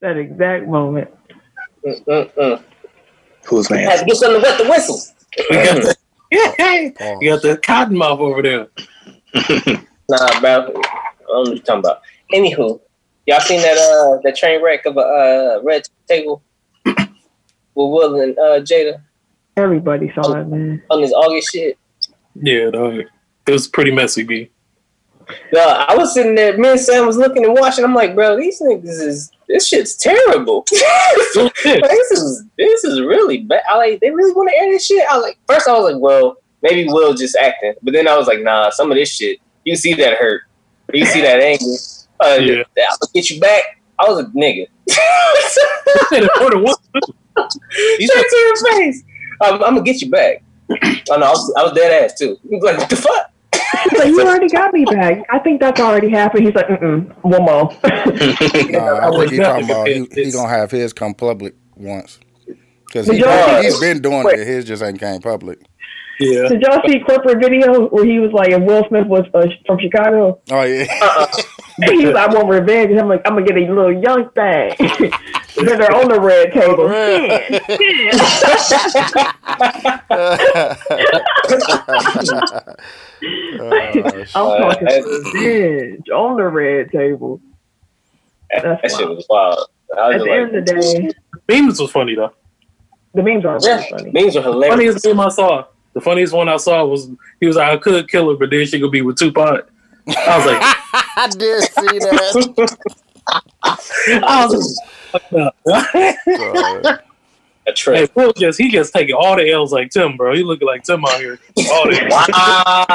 that exact moment. Mm-mm-mm. Who's Had man? to get something to wet the whistle. You got the, yeah, you got the cotton mouth over there. Nah, bro. I don't know what you're talking about. Anywho, y'all seen that uh that train wreck of a uh, red table with Will and uh, Jada Everybody saw it, man. on this August shit? Yeah, dog. It was pretty messy, B. No, I was sitting there. Me and Sam was looking and watching. I'm like, bro, these niggas is this shit's terrible. This is this is really bad. I like they really want to air this shit. I was like first I was like, well, maybe Will just acting, but then I was like, nah, some of this shit you see that hurt, you see that anger. Uh, Yeah. I'll get you back. I was a nigga. Said it more than once, too. you said to your face. I'm, I'm gonna get you back. Oh no, I was, I was dead ass too. He was like, what the fuck? He's like, you already got me back. I think that's already happened. He's like, mm-mm, one more. Nah, I think he talking about he, he gonna have his come public once. Because Did he, has been doing Wait. it. His just ain't came public. Yeah. Did y'all see corporate video where he was like, and Will Smith was uh, from Chicago? Oh yeah. And he was like, I want revenge. And I'm like, I'm gonna get a little young thing. then they're on the red table. red. Oh, shit. I'm talking Uh, revenge on the red table. That, That's that shit was wild. I was At the like, end of the day, Memes was funny though. the memes are yeah, really funny. memes were hilarious. Funniest meme I saw. The funniest one I saw was he was like, I could kill her, but then she could be with Tupac. I was like, I did see that. I was like, fucked up. Uh, A hey, trip. Will just he just taking all the L's like Tim, bro. He looking like Tim out here. All the Wow.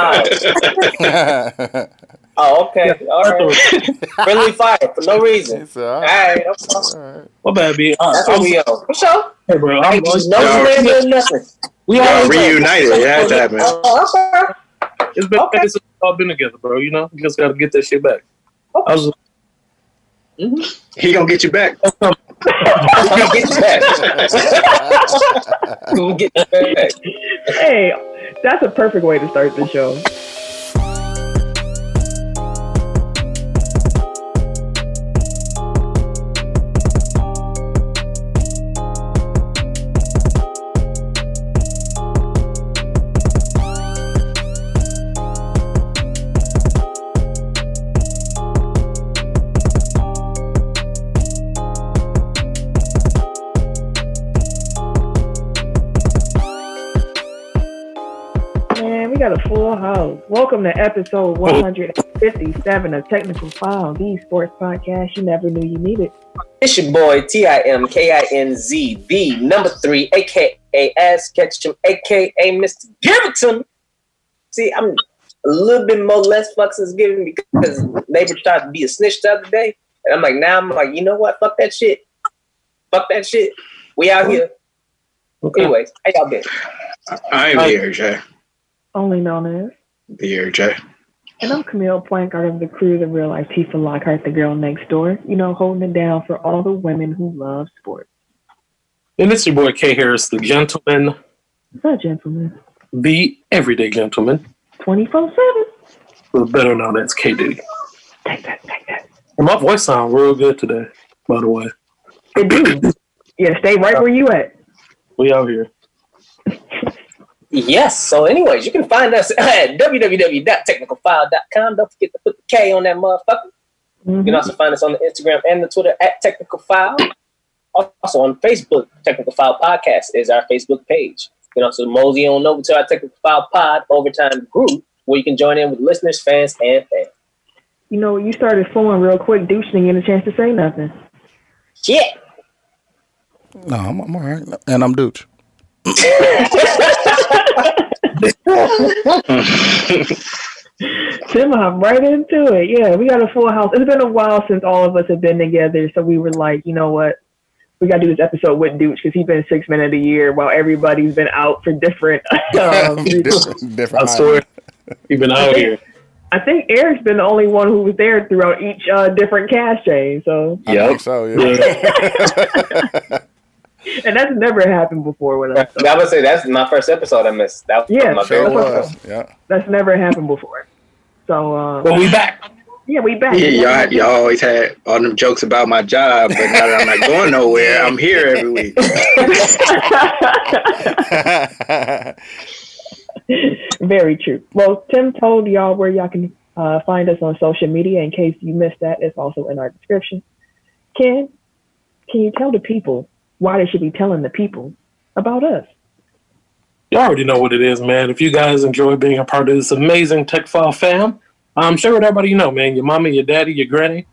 oh, okay. All right. Friendly fire for no reason. It's all All right. right. I'm All sorry. right. My bad, B. I, That's what was, we on. For sure. hey, bro. Hey, I'm, no Y'all- slander, nothing. we Y'all all reunited. It has to happen. Oh, okay. it's been Okay. it's all been together, bro. You know, you just got to get that shit back. I was Mm-hmm. He gonna get you back. We'll get you back. We'll get you back. Hey, that's a perfect way to start the show. Got a full house. Welcome to episode 157 of Technical File, the sports podcast you never knew you needed. It's your boy T I M K I N Z, the number three, aka Ass Ketchum, aka Mr. Give It To Me. See, I'm a little bit more less fucks is giving me because neighbor tried to be a snitch the other day. And I'm like, now I'm like, you know what? Fuck that shit. Fuck that shit. We out here. okay. Anyways, how y'all been? I am here, Air J. Only known as. The Air J. And I'm Camille Plankard of the crew, the real life Tifa Lockhart, the girl next door. You know, holding it down for all the women who love sports. And it's your boy K Harris, the gentleman, What's up, gentlemen? the everyday gentleman, 24 7. Well, better known as K Diddy. Take that, take that. And my voice sounds real good today, by the way. It do. yeah, stay right where you at. We out here. Yes. So, anyways, you can find us at www.technicalfile.com. Don't forget to put the K on that motherfucker. You Mhm. can also find us on the Instagram and the Twitter at Technical File. Also on Facebook, Technical File Podcast is our Facebook page. You can also mosey on over to our Technical File Pod Overtime group where you can join in with listeners, fans, and fans. You know, you started flowing real quick. Dooch didn't get a chance to say nothing. Yeah. No, I'm, I'm all right. And I'm Dooch. Tim, hop right into it. Yeah, we got a full house. It's been a while since all of us have been together, so we were like, you know what? We got to do this episode with Dooch because he's been six men of the year while everybody's been out for different. Um, different, different I swear, you've been out here. I think Eric's been the only one who was there throughout each uh, different cast change. So, I Yep. think so, yeah. and that's never happened before with us. I would say that's my first episode I missed. That was Yeah, my sure favorite. that's was. Yeah. That's never happened before. So, uh, But we back. Yeah, we back. Yeah, y'all, y'all always had all them jokes about my job, but now that I'm not going nowhere, I'm here every week. Very true. Well, Tim told y'all where y'all can uh, find us on social media. In case you missed that, it's also in our description. Ken, can you tell the people why they should be telling the people about us? You already know what it is, man. If you guys enjoy being a part of this amazing Tech File fam, I'm sure with everybody you know, man. Your mommy, your daddy, your granny,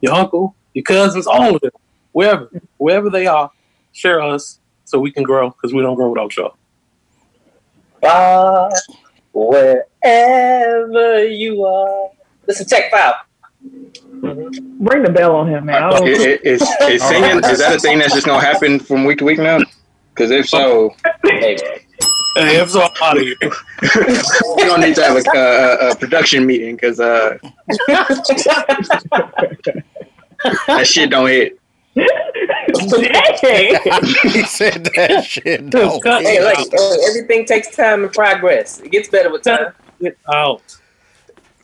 your uncle, your cousins, all of them, wherever, wherever they are, share us so we can grow because we don't grow without y'all. Far wherever you are. Listen, Tech File. Ring the bell on him, man. I don't- Is, is, is singing, is that a thing that's just going to happen from week to week now? Because if so, Hey, Hey, if so, I'm out of here. we're going to need to have a, a, a production meeting because uh, that shit don't hit. Dang. he said that shit. Don't hey, like, uh, everything takes time and progress. It gets better with time. Get out.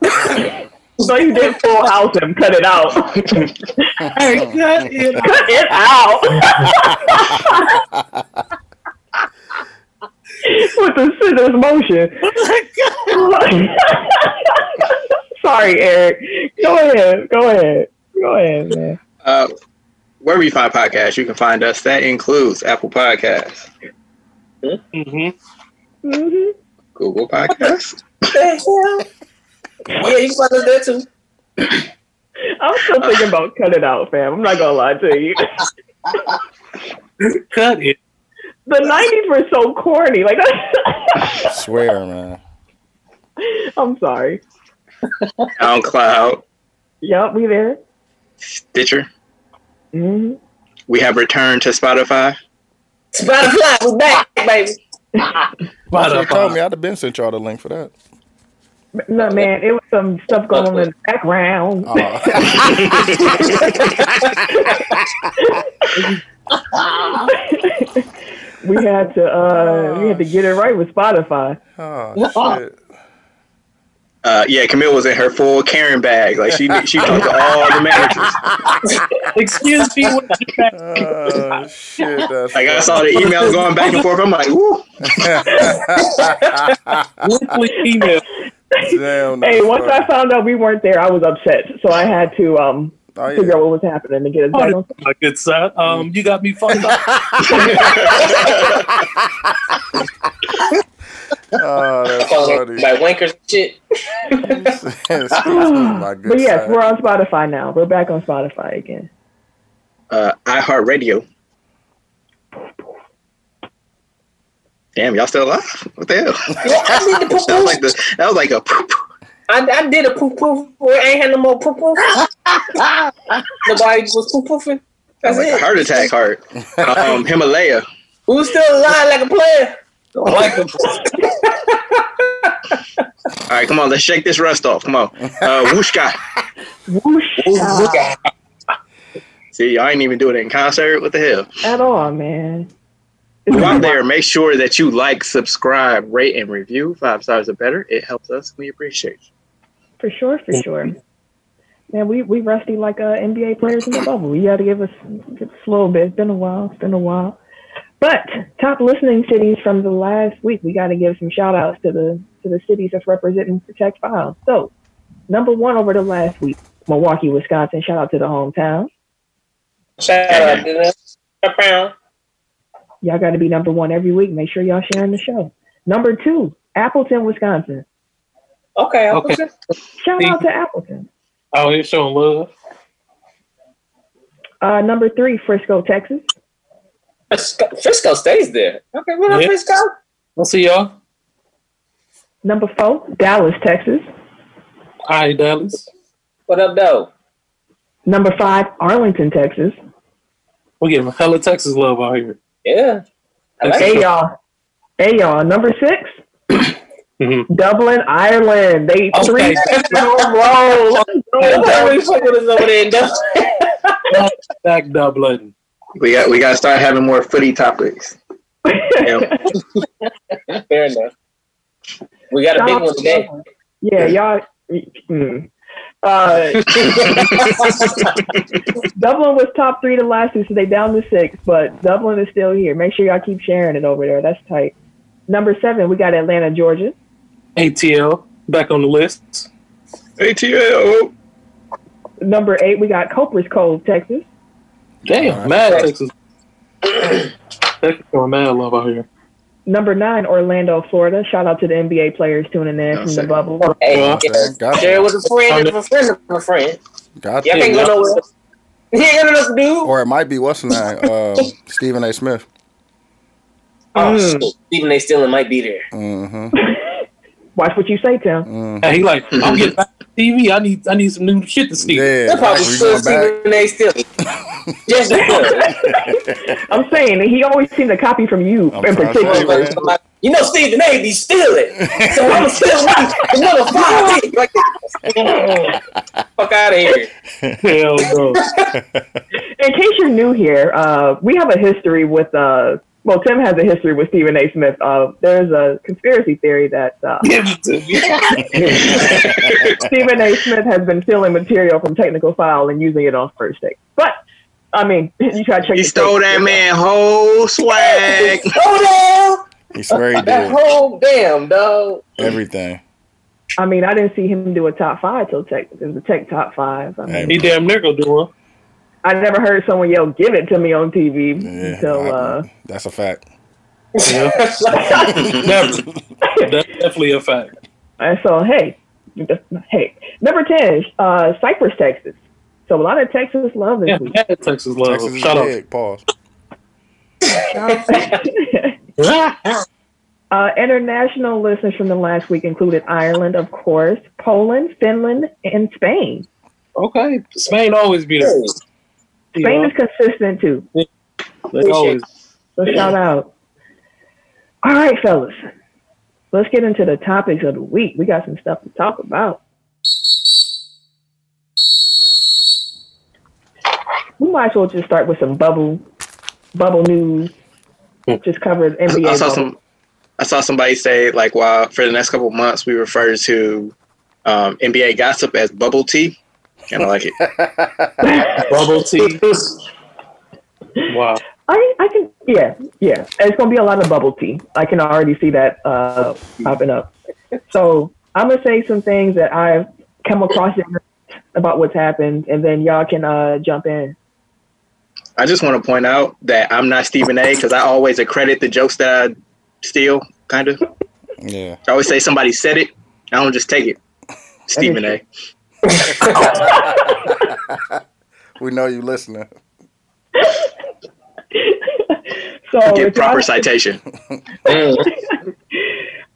so you did full house him, cut it out. Hey, cut it out. cut it out. With the scissors motion. Oh Sorry, Eric. Go ahead. Go ahead. Go ahead, man. Uh, wherever you find podcasts, you can find us. That includes Apple Podcasts, hmm hmm Google Podcasts. The hell? Yeah, you can find us there too. I'm still thinking about cut it out, fam. I'm not gonna lie to you. Cut it. The '90s were so corny. Like, Swear, man. I'm sorry. SoundCloud, Yup, we there. Stitcher. hmm We have returned to Spotify. Spotify, we back, baby. But, You told me I'd have been sent y'all the link for that. No, man, it was some stuff going on in the background. Oh. we had to, uh, we had to get it right with Spotify. oh shit. Uh, yeah, Camille was in her full Karen bag. Like she she talked to all the managers. excuse me. what you got? Oh shit. That's Like I saw the emails going back and forth. I'm like, woo. Weekly email. Damn, Hey, once funny. I found out we weren't there, I was upset. So I had to um Oh, figure out what was happening and get us Oh, back on. My good side. Um, you got me fucked up. Oh, that's funny. like wankers shit. My good But yes, side. we're on Spotify now. We're back on Spotify again. Uh, iHeartRadio. Damn, y'all still alive? What the hell? Yeah, I did the poo That was like the that was like a poop. I, I did a poo poo. Boy, I ain't had no more poo poo. Nobody was poo poofing. That's like a it. heart attack heart. Um, Himalaya. Who's still alive like a player. like them. All right, come on, let's shake this rust off. Come on. Uh, Wooshka. Whoosh. See, y'all ain't even doing it in concert. What the hell? At all, man. Go out there, make sure that you like, subscribe, rate, and review. Five stars or better. It helps us. We appreciate you. For sure, for sure. Man, we we rusty like uh, NBA players in the bubble. You got to give us give us a little bit. It's been a while. It's been a while. But top listening cities from the last week, we got to give some shout outs to the to the cities that's representing Protect Files. So, number one over the last week, Milwaukee, Wisconsin. Shout out to the hometown. Shout out to them. Ba-bow. Y'all got to be number one every week. Make sure y'all sharing the show. Number two, Appleton, Wisconsin. Okay, Okay. okay. Shout out to Appleton. Out here showing love. Uh, number three, Frisco, Texas. Frisco, Frisco stays there. Okay, what up, Yeah. Frisco? I'll see y'all. Number four, Dallas, Texas. Hi, Dallas. What up, though? Number five, Arlington, Texas. We're getting hella Texas love out here. Yeah. I like Hey it. y'all. Hey y'all. Number six, Mhm. Dublin, Ireland. They Okay. three in a row. Nobody really fuck with us over there in Dublin. Back Dublin. We got we got to start having more footy topics. Yeah. Fair enough. We got a big one today. Yeah, y'all. mm. Uh, Dublin was top three to last two, so they down to six, but Dublin is still here. Make sure y'all keep sharing it over there. That's tight. Number seven, we got Atlanta, Georgia. ATL back on the list. ATL. Number eight, we got Copperas Cove, Texas. Damn, mad Texas. Texas going mad love out here. Number nine, Orlando, Florida. Shout out to the NBA players tuning in from the bubble. Hey, Yeah. yeah. Got share it you. with a friend of a friend of a friend. Got Y'all you. can't go nowhere. else. He ain't got nothing to do. Or it might be what's the name? Uh, Stephen A. Smith. Oh, Mm. Stephen A. Stillin might be there. Mm-hmm. Watch what you say, Tim. mm Hey, he like, I'm getting back to TV. I need I need some new shit to see. Yeah, They'll probably still We going back. Stephen A. Stillin. Just. I'm saying he always seemed to copy from you I'm in particular. say, man. You know Stephen A. be stealing. So I'm stealing another five dick. Like, fuck out of here. Hell no. In case you're new here, uh, we have a history with, uh, well, Tim has a history with Stephen A. Smith. Uh, there's a conspiracy theory that uh, Give it to me. Stephen A. Smith has been stealing material from Technical File and using it on First Take. But, I mean, you try to check He stole tape. that man whole swag. Oh He swear he damn! That did whole damn dog. everything. I mean, I didn't see him do a top five till Tech. It was a Tech top five. I, mean, He damn near gonna do one. I never heard someone yell "Give it to me" on TV Yeah, until. I- Uh, that's a fact. Yeah. Never. That's definitely a fact. And so, hey, hey, number ten, uh, Cypress, Texas. So a lot of Texas love this Yeah, week. yeah, Texas love. Texas Shut up. big. Pause. uh, international listeners from the last week included Ireland, of course, Poland, Finland, and Spain. okay, Spain always be there. Spain is consistent too. They always. So shout out. All right, fellas, let's get into the topics of the week. We got some stuff to talk about. We might as well just start with some bubble, bubble news. Just covered NBA. I saw bubble. some. I saw somebody say like, "Wow, for the next couple of months, we refer to um, NBA gossip as bubble tea." Kind of like it. Bubble tea. Wow. I I can yeah yeah. It's gonna be a lot of bubble tea. I can already see that uh, popping up. So I'm gonna say some things that I've come across about what's happened, and then y'all can uh, jump in. I just want to point out that I'm not Stephen A. because I always accredit the jokes that I steal. Kind of. Yeah. I always say somebody said it. I don't just take it. Stephen A. We know you listening. So Get proper y'all- citation.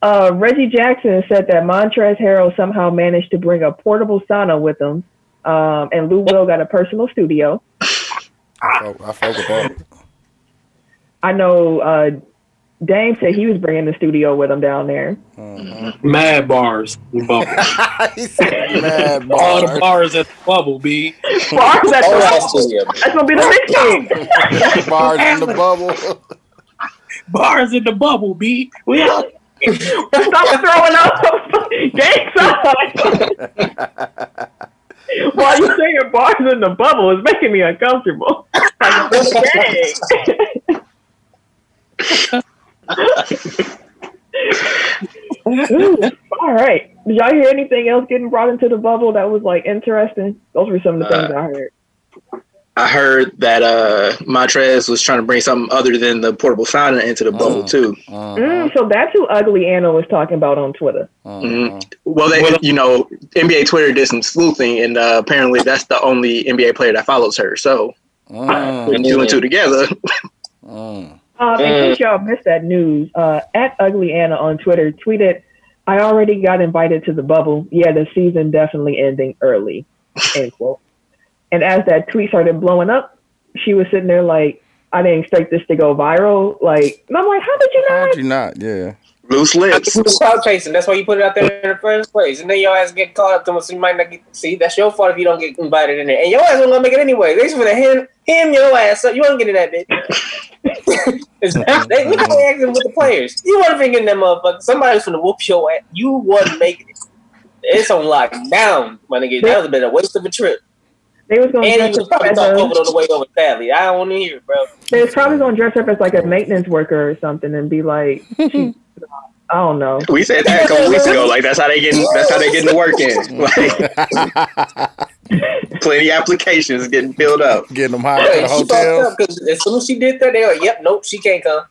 uh, Reggie Jackson said that Montrezl Harrell somehow managed to bring a portable sauna with him, um, and Lou Will got a personal studio. I fuck, I fuck with that. I know uh, Dame said he was bringing the studio with him down there. Mm-hmm. Mad bars. in Bubble. he said mad All the bars. bars at the bubble, B. Bars at Oh, the- that's studio. that's gonna be the mixtape. bars in the bubble. Bars in the bubble, B. We out. Stop throwing up gang signs. While you saying bars in the bubble is making me uncomfortable. Like, dang. Ooh, all right. Did y'all hear anything else getting brought into the bubble that was like interesting? Those were some of the things I heard. I heard that uh, Montrezl was trying to bring something other than the portable sauna into the bubble Mm. too. Uh-huh. Mm, so that's who Ugly Anna was talking about on Twitter. Uh-huh. Well, they, you know, NBA Twitter did some sleuthing, and uh, apparently that's the only NBA player that follows her. So Uh-huh. putting two and two together. Um, in case y'all missed that news, uh, at Ugly Anna on Twitter tweeted, "I already got invited to the bubble. Yeah, the season definitely ending early." End quote. And as that tweet started blowing up, she was sitting there like, "I didn't expect this to go viral." Like, and I'm like, "How did you not?" How'd you not? Yeah. Loose lips. Cloud chasing. That's why you put it out there in the first place. And then your ass get caught up to so you might not get see. That's your fault if you don't get invited in there. And your ass wasn't gonna make it anyway. They just the him him your ass up. You won't get in that bitch. They look at the acting with the players. You wasn't finna get in that motherfucker. Somebody's finna whoop your ass. You wasn't making it. it's on lockdown, my nigga. That would have been a waste of a trip. They was gonna And he dress was up probably as talking a, over on the way over Sally. I don't want to hear it, bro. they was probably gonna dress up as like a maintenance worker or something and be like, I don't know. We said that a couple weeks ago. Like that's how they getting. That's how they getting the work in. Like plenty applications getting filled up. Getting them hired Hey, to the she fucked hotels. up because as soon as she did that, they were like, "Yep, nope, she can't come."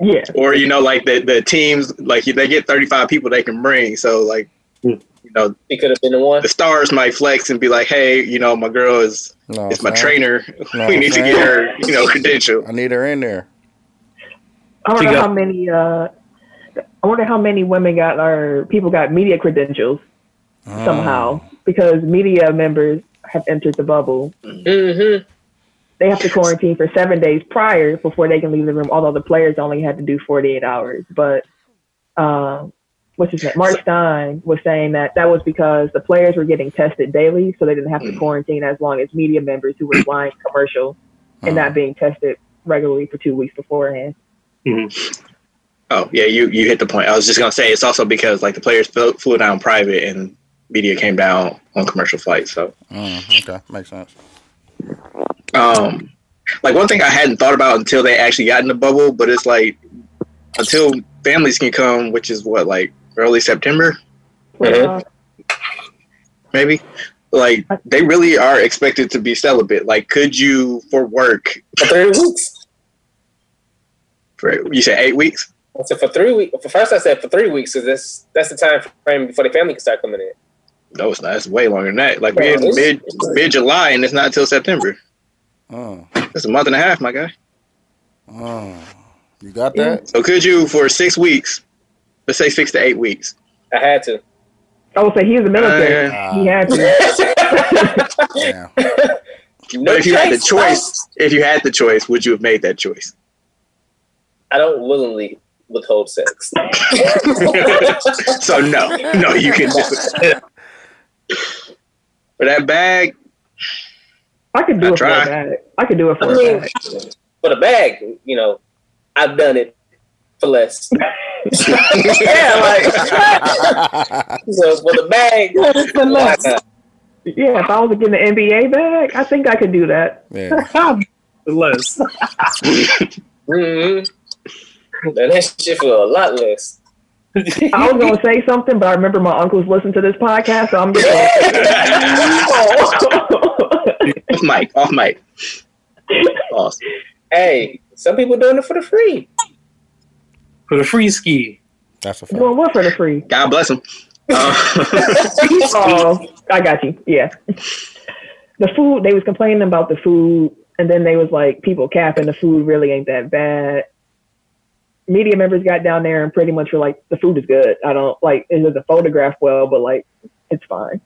Yeah, Or you know, like the the teams, like they get thirty five people they can bring. So like, Hmm. You know, He could have been the one. the stars might flex and be like, hey, you know, my girl is No, is my man. trainer. No, we need to get her, you know, credential. I need her in there. I She wonder got- how many. uh I wonder how many women got or people got media credentials Oh. somehow because media members have entered the bubble. Mm-hmm. They have to quarantine for seven days prior before they can leave the room. Although the players only had to do forty eight hours, but um, what's his name? Marc Stein was saying that that was because the players were getting tested daily, so they didn't have to Mm. quarantine as long as media members who were flying commercial and Oh. not being tested regularly for two weeks beforehand. Oh yeah, you you hit the point. I was just gonna say it's also because like the players flew, flew down private and media came down on commercial flights. So Mm, okay, makes sense. um, like one thing I hadn't thought about until they actually got in the bubble, but it's like until families can come, which is what like early September, Mhm. Uh, maybe. Like they really are expected to be celibate. Like, could you for work For three weeks. for you said eight weeks? I said for three weeks. For first, I said for three weeks because that's that's the time frame before the family can start coming in. No, it's not. It's way longer than that. Like Yeah, mid it's- mid mid July, and it's not until September. Oh, It's a month and a half, my guy. oh, you got that? So could you for six weeks? Let's say six to eight weeks. I had to. I would say he was the military. Uh, he had to. Yeah. no but if you had the choice. choice, if you had the choice, would you have made that choice? I don't willingly withhold sex. so no, no, you can just for that bag. I could do I it for try. a bag. I could do it I for a mean, bag. for the bag, you know, I've done it for less. yeah, like so for the bag, For why less. not? Yeah, if I was getting an NBA bag, I think I could do that. yeah. Less. Mhm. And that shit for a lot less. I was gonna say something, but I remember my uncles listen to this podcast, so I'm just gonna. Off mic, off mic. Pause. Hey, some people doing it for the free. For the free ski. That's a fact. Doing what for the free? God bless him. Uh, Oh, I got you. Yeah. The food, they was complaining about the food, and then they was like, people capping the food really ain't that bad. Media members got down there and pretty much were like, the food is good. I don't like it doesn't photograph well, but like it's fine.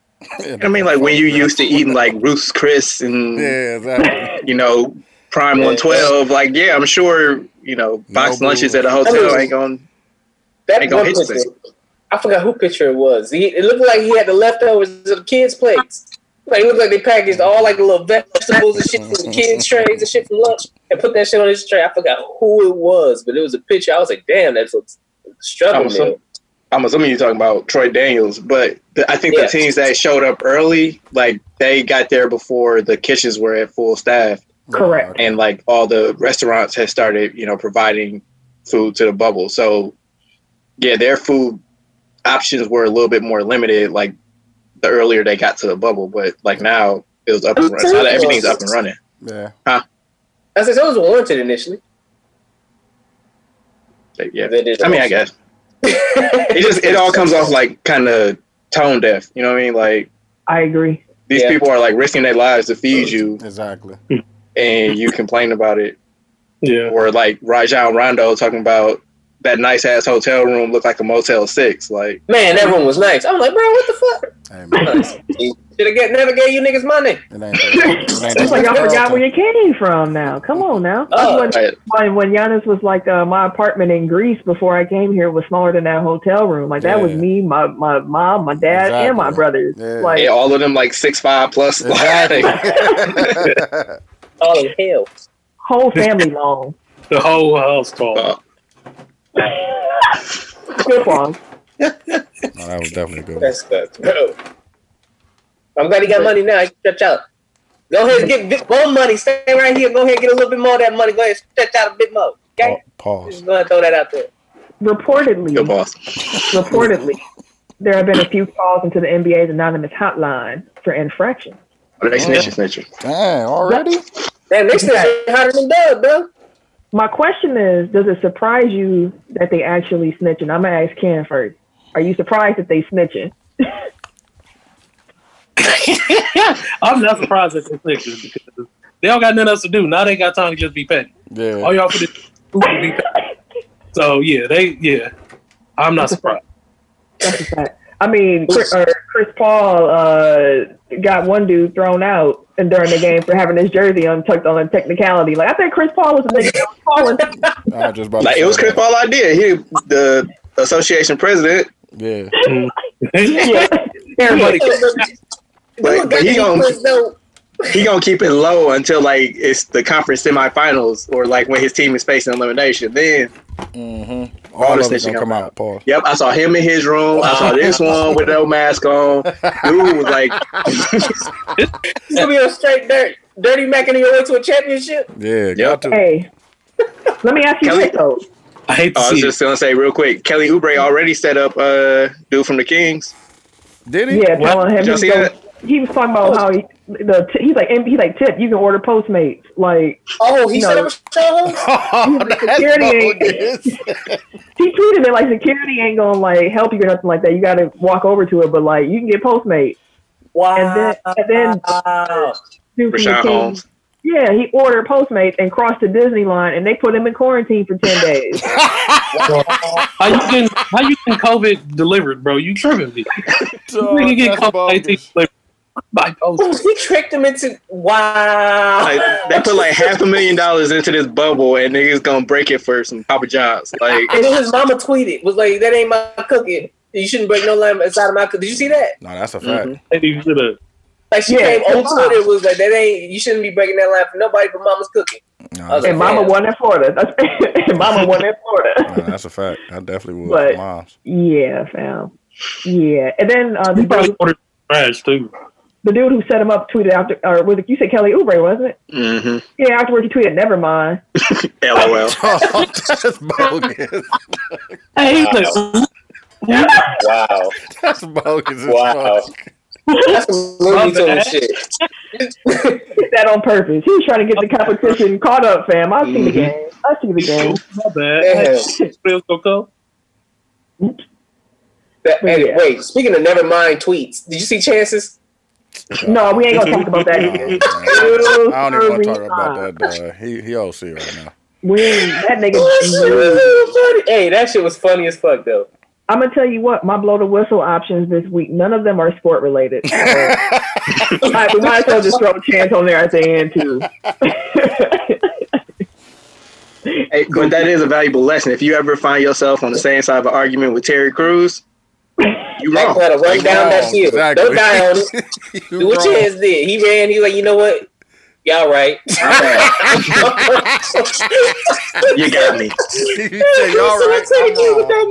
I mean, like when you used to eating like Ruth's Chris and Yeah, exactly. you know Prime Yeah. One Twelve. Like, yeah, I'm sure you know box No lunches at a hotel ain't going. That Ain't gonna one hit you, I forgot who picture it was. He, it looked like he had the leftovers of the kids' plates. Like it looked like they packaged all like little vegetables and shit from the kids' trays and shit from lunch and put that shit on his tray. I forgot who it was, but it was a picture. I was like, damn, that's looks struggle I'm so- I'm assuming you're talking about Troy Daniels, but the, I think Yeah. the teams that showed up early, like they got there before the kitchens were at full staff, Correct. and like all the restaurants had started, you know, providing food to the bubble. So, yeah, their food options were a little bit more limited. Like the earlier they got to the bubble, but like now it was up and running. So now that everything's up and running. Yeah. I said it was warranted initially. Like, yeah, They did I mean, I guess it just it all comes off like kind of tone deaf. You know what I mean? Like I agree. these Yeah. people are like risking their lives to feed you, Exactly. And you complain about it. Yeah. Or like Rajon Rondo talking about that nice ass hotel room looked like a Motel Six. Like Man, that room was nice. I'm like, bro, what the fuck? Hey, man. Should have get never gave you niggas money. It ain't it ain't It's like y'all forgot where you came from now. Come on now. Oh, when, right. when, when Giannis was like, uh, my apartment in Greece before I came here was smaller than that hotel room. Like that was me, my, my mom, my dad, and my brothers. Yeah. Like yeah, all of them like six five plus. Exactly. Like, All in hell. whole family long. The whole house called. uh, Good long. No, that was definitely a good. One. That's good. Bro. I'm glad he got money now. He can stretch out. Go ahead and get bit more money. Stay right here. Go ahead and get a little bit more of that money. Go ahead and stretch out a bit more. Okay? Pause. Just go ahead throw that out there. Reportedly, Good boss. reportedly, there have been a few calls into the NBA's anonymous hotline for infractions. Oh, they snitching, snitching. Dang, already? Damn, next thing hotter than Doug, bro. My question is, does it surprise you that they actually snitching? I'm gonna ask Ken first. Are you surprised that they snitching? I'm not surprised that they Sixers because they don't got nothing else to do. Now they got time to just be petty. Yeah. All y'all for this is be petty. So yeah, they yeah. I'm not surprised. That's a fact. I mean, Chris, or Chris Paul uh, got one dude thrown out and during the game for having his jersey untucked on a technicality. Like I think Chris Paul was a nigga that was calling. I just about Like it was Chris that. Paul idea. He the association president. Yeah. yeah, Everybody, But, but he gonna he gonna keep it low until like it's the conference semifinals or like when his team is facing elimination. Then Mm-hmm. All All the snitching gonna come come out, Paul. yep, I saw him in his room. I saw this one with no mask on. Dude was like, He's gonna be a straight dirt, dirty Mac on your way to a championship. Yeah, Yep. got to. Hey, let me ask you Kelly- this though. I hate to I was see it. just gonna say real quick. Kelly Oubre already set up uh dude from the Kings. Did he? Yeah, What? telling him Did y'all see that? He was talking about how he the he's like he's like tip you can order Postmates like Oh, he No. set up a. Oh, Security. bogus. he tweeted it like security ain't gonna like help you or nothing like that. You got to walk over to it, but like you can get Postmates. Wow. And then and then Wow. dude the Richaun Holmes. Yeah, he ordered Postmates and crossed the Disney line, and they put him in quarantine for ten days. How you getting how you getting COVID delivered, bro? You tripping me? Dog, You can get COVID nineteen delivered by post. He tricked him into wow. Like they put like half a million dollars into this bubble and niggas gonna break it for some Papa John's. Like and then his mama tweeted was like, "That ain't my cookie. You shouldn't break no lamb inside of my cookie." Did you see that? No, that's a fact. Mhm. And should have. Like she Yeah, came on it's Twitter was like, "That ain't. You shouldn't be breaking that lamb for nobody but mama's cookie." No, Okay. that's, and Mama Yeah. won in Florida. That's, and Mama won in no, Florida. that's a fact. I definitely would. But- Moms. yeah, fam. Yeah, and then uh, the He probably dude, ordered trash too. The dude who set him up tweeted after, or was it you said Kelly Oubre, wasn't it? hmm Yeah, afterwards he tweeted, "Never mind." LOL. Oh, that's bogus. Hey, Wow. wow, That's bogus. as Wow. fuck. that's some Looney Tunes shit. Did that on purpose. He was trying to get the competition caught up, fam. I see the Mhm. game. I see the game. my bad. Damn. Hey, Coco. That- hey, Yeah. Wait, speaking of never mind tweets, did you see Chances? No, we ain't gonna talk about that. No, I don't even want to talk about that. Dog. He he OC right now. We that nigga. Oh, shit was so funny. Hey, that shit was funny as fuck though. I'm gonna tell you what. My blow the whistle options this week. None of them are sport related. So, I- we might as well just throw a chance on there at the end too. Hey, but that is a valuable lesson. If you ever find yourself on the same side of an argument with Terry Crews, you That wrong. gotta run down that hill. Exactly. Don't die on it. You Do what wrong. Chance did. He ran. He was like, you know what? Y'all right. You got me. you say y'all So right. I'm you with that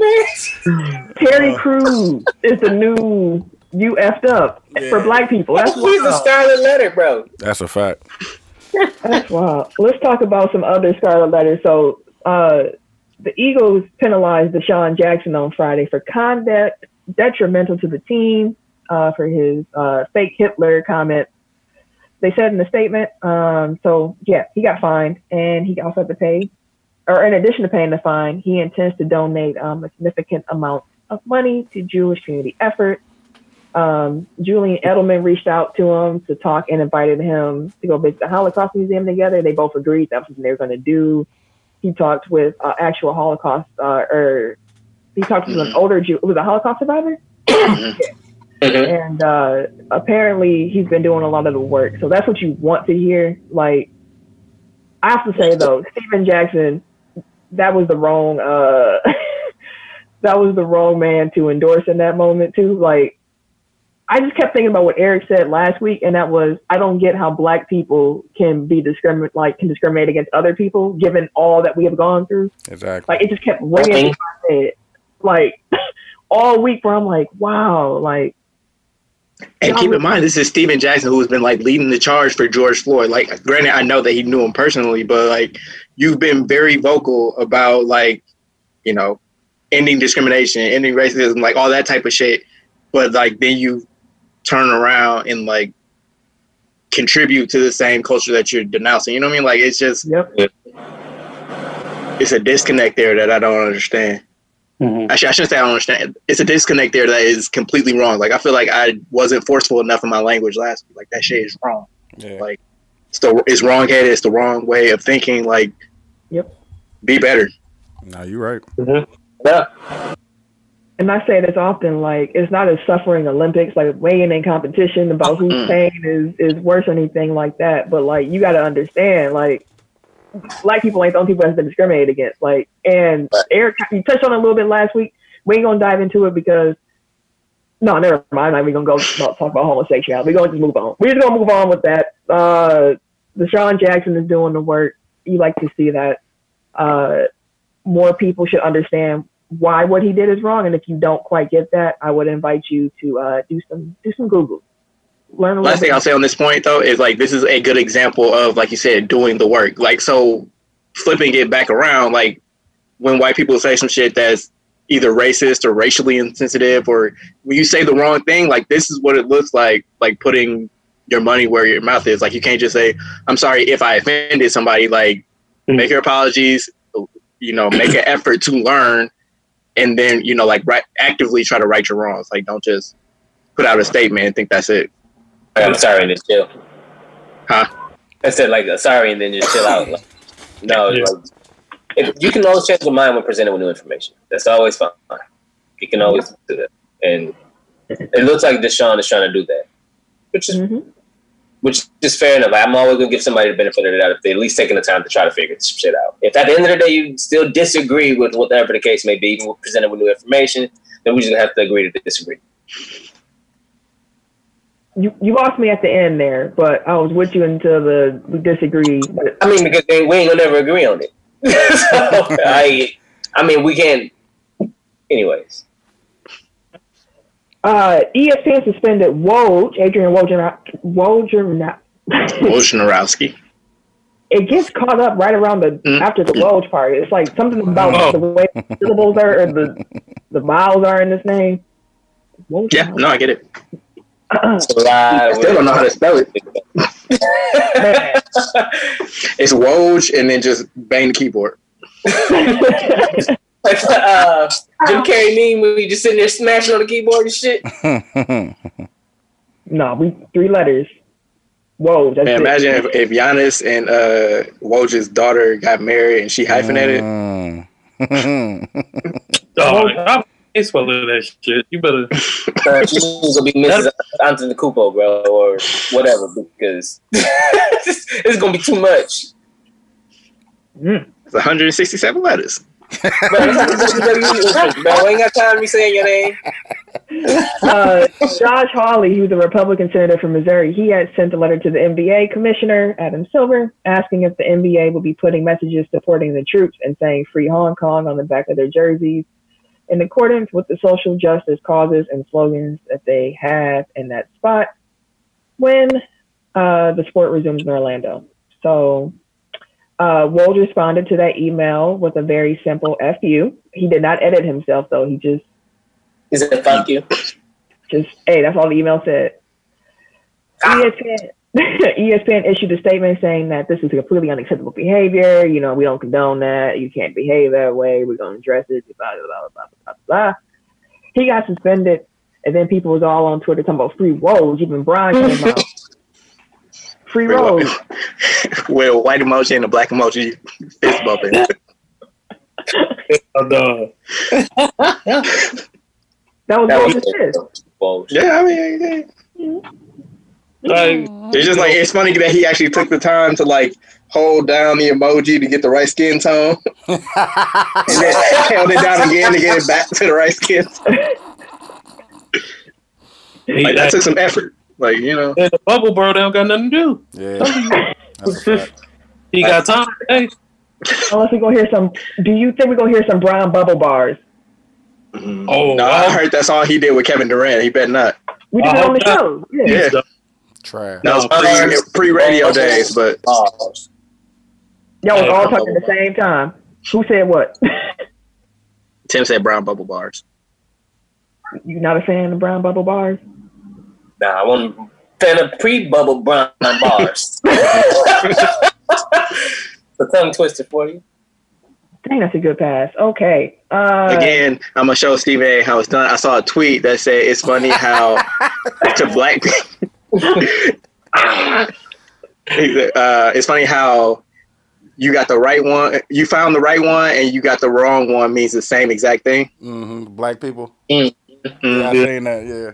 man. Terry Crews is the new you effed up for black people. That's He's the wild. Scarlet Letter, bro. That's a fact. That's wild. Let's talk about some other scarlet letters. So, uh, the Eagles penalized DeSean Jackson on Friday for conduct detrimental to the team uh, for his uh, fake Hitler comment. They said in the statement. Um, so, yeah, he got fined, and he also had to pay, or in addition to paying the fine, he intends to donate um, a significant amount of money to Jewish community efforts. Um, Julian Edelman reached out to him to talk and invited him to go visit the Holocaust Museum together. They both agreed that was what they were going to do. He talked with uh, actual Holocaust, uh, or he talked to an older Jew. Was a Holocaust survivor? Mhm. and uh, apparently he's been doing a lot of the work. So that's what you want to hear. Like, I have to say though, Steven Jackson, that was the wrong. Uh, that was the wrong man to endorse in that moment too. Like, I just kept thinking about what Eric said last week, and that was, I don't get how black people can be discriminate, like can discriminate against other people, given all that we have gone through. Exactly. Like, it just kept ringing in my head. Like, all week where I'm like, wow, like And keep in mind, this is Steven Jackson who's been like leading the charge for George Floyd. Like, granted, I know that he knew him personally, but like, you've been very vocal about like, you know, ending discrimination, ending racism, like all that type of shit. But like, then you turn around and like contribute to the same culture that you're denouncing. You know what I mean? Like, it's just yep. it's a disconnect there that I don't understand. Mhm. Actually, I shouldn't say I don't understand. It's a disconnect there that is completely wrong. Like I feel like I wasn't forceful enough in my language last week. Like that shit is wrong. Yeah. Like it's the it's wrong headed. It's the wrong way of thinking. Like, Yep. be better. Nah, you're right. Yeah. And I say this often, like it's not a suffering Olympics, like weighing in competition about whose pain is is worse or anything like that. But like you got to understand, like black people ain't the only people that's been discriminated against. Like, and Eric, you touched on it a little bit last week. We ain't gonna dive into it because no, never mind. I'm even gonna go talk about homosexuality. We're gonna just move on. We're just gonna move on with that. Uh, DeSean Jackson is doing the work. You like to see that. Uh, more people should understand why what he did is wrong. And if you don't quite get that, I would invite you to uh, do some do some Google. Learn Last thing. I'll say on this point though is like this is a good example of like you said doing the work. Like so, flipping it back around. Like when white people say some shit that's either racist or racially insensitive, or when you say the wrong thing, like this is what it looks like. Like putting your money where your mouth is. Like you can't just say, "I'm sorry if I offended somebody." Like mm-hmm. make your apologies. You know, make an effort to learn, and then you know, like right, actively try to right your wrongs. Like don't just put out a statement and think that's it. I'm sorry and then chill. Huh? I said like sorry and then just chill out. Like, no, Yeah. like, if, you can always change your mind when presented with new information. That's always fine. You can always do that, and it looks like DeSean is trying to do that, which is Mhm. which is fair enough. I'm always gonna give somebody the benefit of the doubt if they're at least taking the time to try to figure this shit out. If at the end of the day you still disagree with whatever the case may be, even when presented with new information, then we're just gonna have to agree to disagree. You you lost me at the end there, but I was with you until the we disagreed. But I mean, because they, we ain't gonna never agree on it. so, I, I mean, we can't. Anyways, uh, ESPN suspended Woj, Adrian Wojnarowski. Wojnarowski. Wojnarowski. It gets caught up right around the Mm. after the Woj part. It's like something about Oh. the way the syllables are or the the vowels are in this name. Woj- Yeah, no, I get it. so, I still don't know how to spell it. It's Woj and then just bang the keyboard. like uh, Jim Carrey meme when you just sitting there smashing on the keyboard and shit. no, we three letters. Whoa, that's Man, it. imagine if, if Giannis and uh, Woj's daughter got married and she hyphenated. Mm. Oh, I'm face full of that shit. You better. Uh, she's gonna be Mrs. Antetokounmpo, bro, or whatever, because it's gonna be too much. It's 167 letters. Bro, bro, we ain't got time to be saying your name. uh, Josh Hawley, who's a Republican senator from Missouri, he had sent a letter to the NBA commissioner, Adam Silver, asking if the NBA would be putting messages supporting the troops and saying free Hong Kong on the back of their jerseys in accordance with the social justice causes and slogans that they have in that spot when uh, the sport resumes in Orlando. So uh, Woj responded to that email with a very simple FU. He did not edit himself, though. He just He said, "Fuck you." just hey, that's all the email said. ESPN, ESPN issued a statement saying that this is completely unacceptable behavior. You know, we don't condone that. You can't behave that way. We're going to address it. Blah, blah, blah, blah, blah, blah. He got suspended, and then people was all on Twitter talking about free Woj. Even Brian came out. Free Woj. With white emoji and a black emoji fist bumping. Oh, dog. That was That was assist. Woj. yeah, I mean, yeah. Like, it's just like it's funny that he actually took the time to like hold down the emoji to get the right skin tone, and then held it down again to get it back to the right skin. he, Like that took some effort. Like you know, and the bubble bro, they don't got nothing to do. yeah. That's a. He got time. Hey, Unless we're going to hear some. Do you think we're going to hear some Brown bubble bars? Mhm. Oh, no, I heard that's all he did with Kevin Durant. He bet not. We did I it on the show. Yeah. Yeah. Trash. That was No, pre pre radio days, but Bars. Y'all was all talking at the same time. Who said what? Tim said brown bubble bars. you not a fan of brown bubble bars? Nah, I want fan of pre-bubble brown bars. the tongue twister for you. Dang, that's a good pass. Okay. Uh, Again, I'm gonna show Stephen A. how it's done. I saw a tweet that said it's funny how to black people. Uh, it's funny how you got the right one, you found the right one, and you got the wrong one means the same exact thing. hmm Black people. Mhm. Yeah, I seen that. Yeah,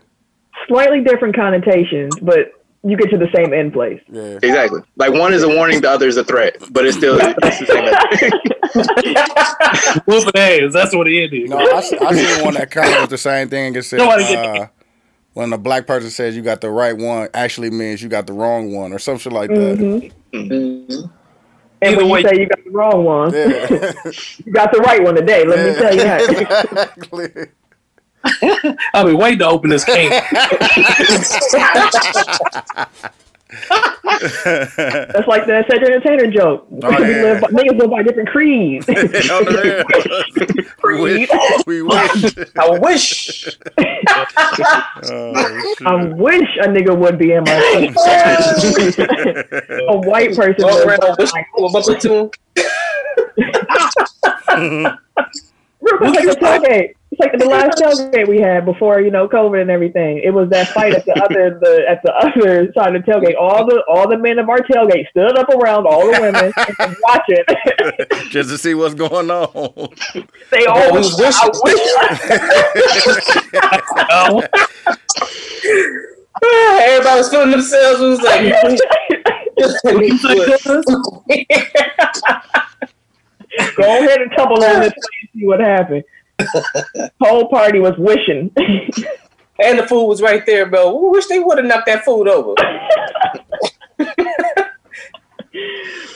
slightly different connotations, but you get to the same end place. yeah. Exactly. Like one is a warning, the other is a threat, but it's still it's the same. Whooping ass. That's what it is. No, I, see- I seen one that kind of was the same thing. It said Nobody get uh, when a black person says you got the right one, actually means you got the wrong one or some shit like that. hmm Mhm. And Either when way- you say you got the wrong one, Yeah. you got the right one today. Let me tell you that. exactly. I've been waiting to open this can. That's like the Cedric and Tanner joke. Oh, we live by, niggas live by different creeds. On the real. we wish. We wish. I wish. Oh. I wish a nigga would be in my a white person. Go would. around, wish we'll bump into him. Real quick, like the tailgate. It's like the last tailgate we had before you know COVID and everything. It was that fight at the other the at the other side of the tailgate. All the all the men of our tailgate stood up around all the women and watching. Just to see what's going on. they all we was wish- I wish. Everybody was feeling themselves. It was like, Go ahead and tumble on this and see what happened. Whole party was wishing. and the food was right there, bro. We wish they would have knocked that food over.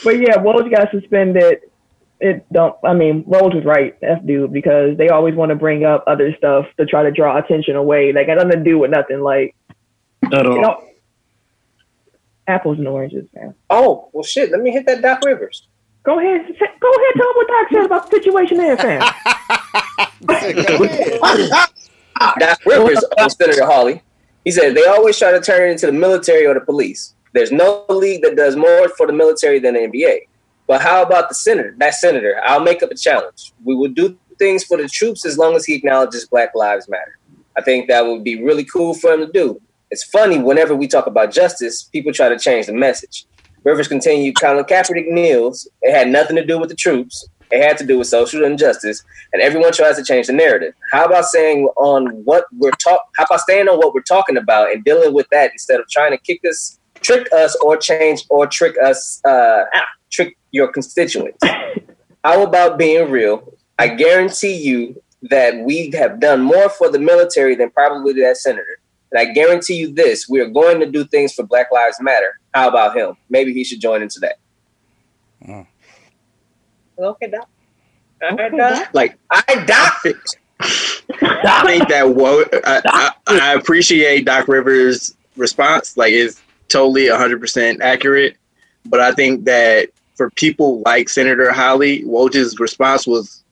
But yeah, Woj got suspended. It don't. I mean, Woj was right, f dude, because they always want to bring up other stuff to try to draw attention away. Like got nothing to do with nothing. Like At all. you know, apples and oranges, man. Oh, well, shit. Let me hit that Doc Rivers. Go ahead, go ahead, tell them what Doc said about the situation there, fam. Doc Rivers on Senator Hawley. He said they always try to turn it into the military or the police. There's no league that does more for the military than the NBA. But how about the senator? That senator, I'll make up a challenge. We will do things for the troops as long as he acknowledges Black Lives Matter. I think that would be really cool for him to do. It's funny whenever we talk about justice, people try to change the message. Rivers continued, Colin Kaepernick kneels. It had nothing to do with the troops. It had to do with social injustice, and everyone tries to change the narrative. How about saying on what we're talk? How about staying on what we're talking about and dealing with that instead of trying to kick us, trick us, or change or trick us, uh, trick your constituents? How about being real? I guarantee you that we have done more for the military than probably that senator. And I guarantee you this: we are going to do things for Black Lives Matter. How about him? Maybe he should join into that. Mm. Okay, Doc. All right, Okay, Doc. like I Doc. I think that Wo- I, I, I appreciate Doc Rivers' response. Like, it's totally 100% accurate. But I think that for people like Senator Hawley, Woj's response was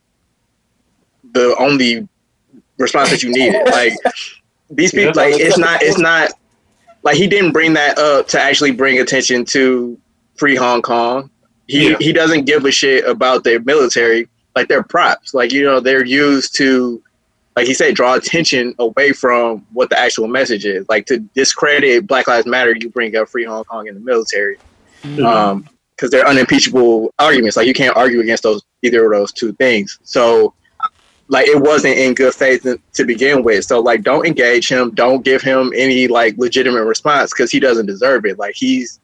the only response that you needed. Like, these people, like, it's not, it's not, like, he didn't bring that up to actually bring attention to free Hong Kong. He, Yeah. he doesn't give a shit about their military. Like, they're props. Like, you know, they're used to like he said, draw attention away from what the actual message is. Like to discredit Black Lives Matter, you bring up free Hong Kong in the military, Mhm. um, because they're unimpeachable arguments. Like you can't argue against those either of those two things. So, like it wasn't in good faith to begin with. So, like, don't engage him. Don't give him any like legitimate response because he doesn't deserve it. Like he's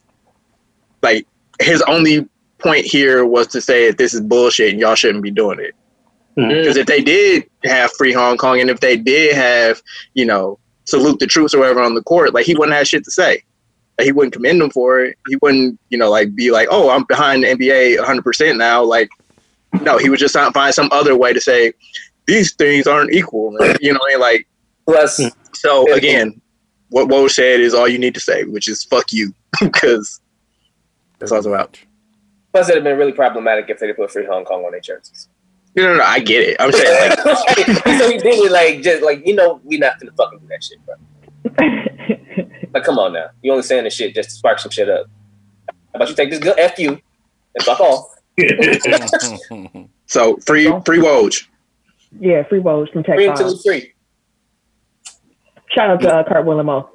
like his only point here was to say that this is bullshit and y'all shouldn't be doing it. Mm-hmm. Because if they did have free Hong Kong and if they did have, you know, salute the troops or whatever on the court, like he wouldn't have shit to say. Like, he wouldn't commend them for it. He wouldn't, you know, like be like, oh, I'm behind the NBA 100% now. Like, no, he would just find some other way to say, these things aren't equal. Man. You know, and like Plus, hmm. so again, what Woj said is all you need to say, which is fuck you, because that's all it's about. Plus it'd have been really problematic if they put free Hong Kong on their jerseys. No, no, no, I get it. I'm saying like so he did it like just like you know we not gonna fucking do that shit, bro. Like come on now, you only saying this shit just to spark some shit up. How about you take this good f you and fuck off? so free free Woj. yeah, free Woj from Tech Free until Five. free. Shout out to uh, Kurt Willemo,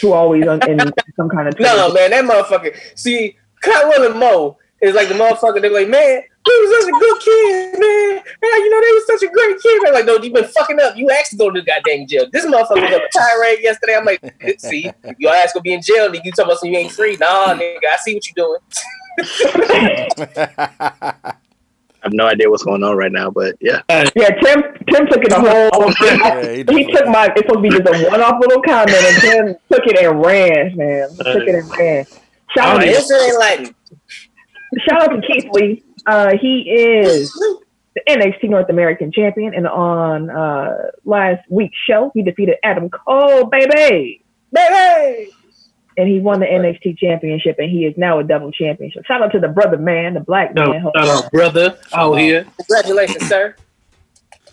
who always on, in some kind of No, man, that motherfucker. See, Cotwell and Mo is like the motherfucker. They're like, man, he was such a good kid, man. Man, you know, they was such a great kid. Man, like, no, you've been fucking up. You asked to go to the goddamn jail. This motherfucker was on a tirade yesterday. I'm like, see, your ass gonna be in jail. Nigga, you talking about some you ain't free? Nah, nigga, I see what you doing. I have no idea what's going on right now, but yeah. Yeah, Tim Tim took it a whole. Yeah, he he took my. It's supposed to be just a one-off little comment, and Tim took it and ran, man. Took it and ran. Shout out, this shit ain't shout out to Keith Lee. Uh, he is the NXT North American champion, and on uh, last week's show, he defeated Adam Cole, baby, Baby! and he won the NXT championship, and he is now a double championship. Shout out to the brother man, the black No, man. shout out, brother, out here. Congratulations, sir.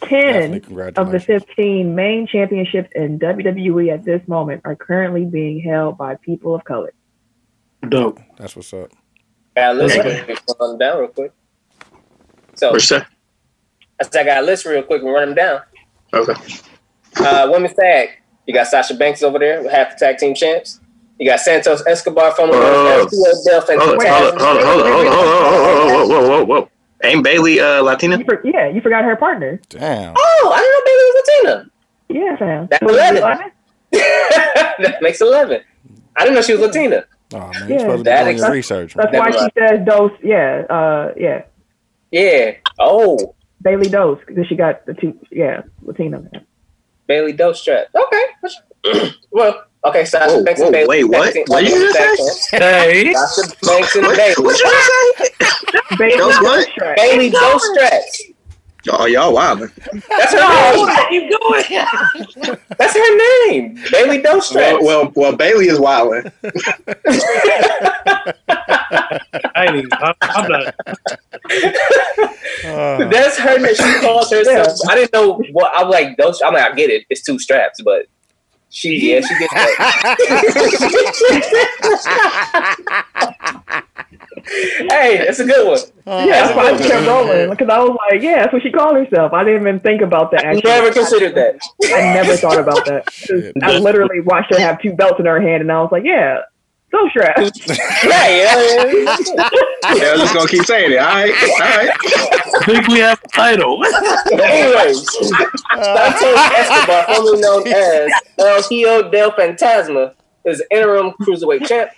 Ten of the 15 main championships in WWE at this moment are currently being held by people of color. Dope. That's what's up. Got a list real quick. Run them down real quick. So, For sure. I said I got a list real quick and run them down. Okay. Uh, women's tag. You got Sasha Banks over there with half the tag team champs. You got Santos Escobar from the Oh. Delph and Hold on, hold on, hold on, hold on, hold on, hold on, hold on, whoa, whoa, whoa, whoa. Ain't Bayley uh, Latina? You for, yeah, you forgot her partner. Uh, Damn. Oh, I didn't know Bayley was Latina. Yeah, fam. That's 11. Latina? Latina. that makes eleven. I didn't know she was Latina. Oh man, Yeah, you're supposed to be that doing is- your research. That's Man. why she says Dose. Yeah, uh, yeah, Yeah. Oh, Bayley Dose because she got the two. Yeah, Latina. Man. Bayley Doe strap. Okay. well, okay. Sasha Whoa, Banks whoa, and Bayley. wait, what? tag What did you just tag say? Hey, Sasha Banks and What, Bayley. what you say? Bayley Dose what? Dose track. Bayley Doe straps. Oh, y'all wildin'. That's her name. keep going. That's her name. Bayley Doe Well, well, well, Bayley is wildin'. I ain't even, I'm, I'm not. Uh, That's her name. She calls herself. I didn't know what I'm like. Those. I'm like, I get it. It's two straps, but she, yeah, she gets that. hey, that's a good one. Oh, yeah, that's why I just kept rolling because I was like, yeah, that's what she called herself. I didn't even think about that. I Actually, never considered that. I never thought about that. I literally watched her have two belts in her hand, and I was like, yeah, Dos strap. Yeah, yeah, yeah. Yeah, I'm just gonna keep saying it. All right, all right. I think we have a title. Anyways, Santos Escobar, formerly known as El Hijo del Fantasma, is interim cruiserweight champ.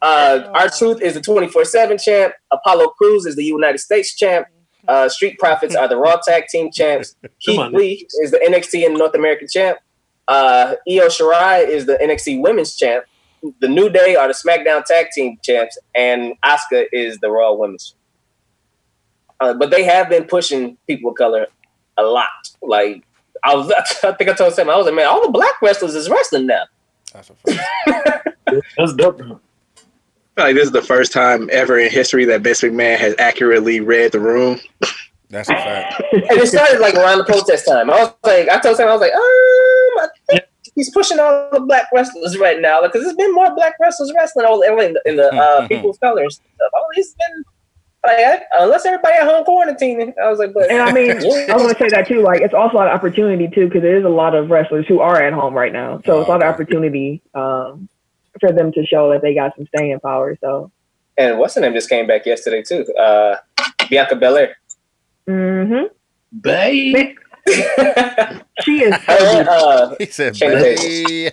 Uh, R-Truth is the 24 7 champ. Apollo Crews is the United States champ. Uh, Street Profits are the Raw Tag Team champs. Keith. Lee is the NXT and North American champ. Uh, Io Shirai is the NXT Women's champ. The New Day are the SmackDown Tag Team champs, and Asuka is the Raw Women's. Uh, but they have been pushing people of color a lot. Like I was, I think I told Sam, I was like, man, all the black wrestlers is wrestling now. That's a fact. That's dope. Though. I feel like this is the first time ever in history that Vince McMahon has accurately read the room. That's a fact. And it started like around the protest time. I was like, I told Sam, I was like, um, I think he's pushing all the black wrestlers right now because there's been more black wrestlers wrestling all in the, in the uh, people of color and stuff. Oh, it's been like I- unless everybody at home quarantining. I was like, but And I mean, I want to say that too. Like, it's also an opportunity too, because there is a lot of wrestlers who are at home right now. So it's a lot of opportunity um, for them to show that they got some staying power. So, and what's the name just came back yesterday too? Uh, Bianca Belair. Mm-hmm. Babe. she is so good. uh, He said, Shayna "Baby."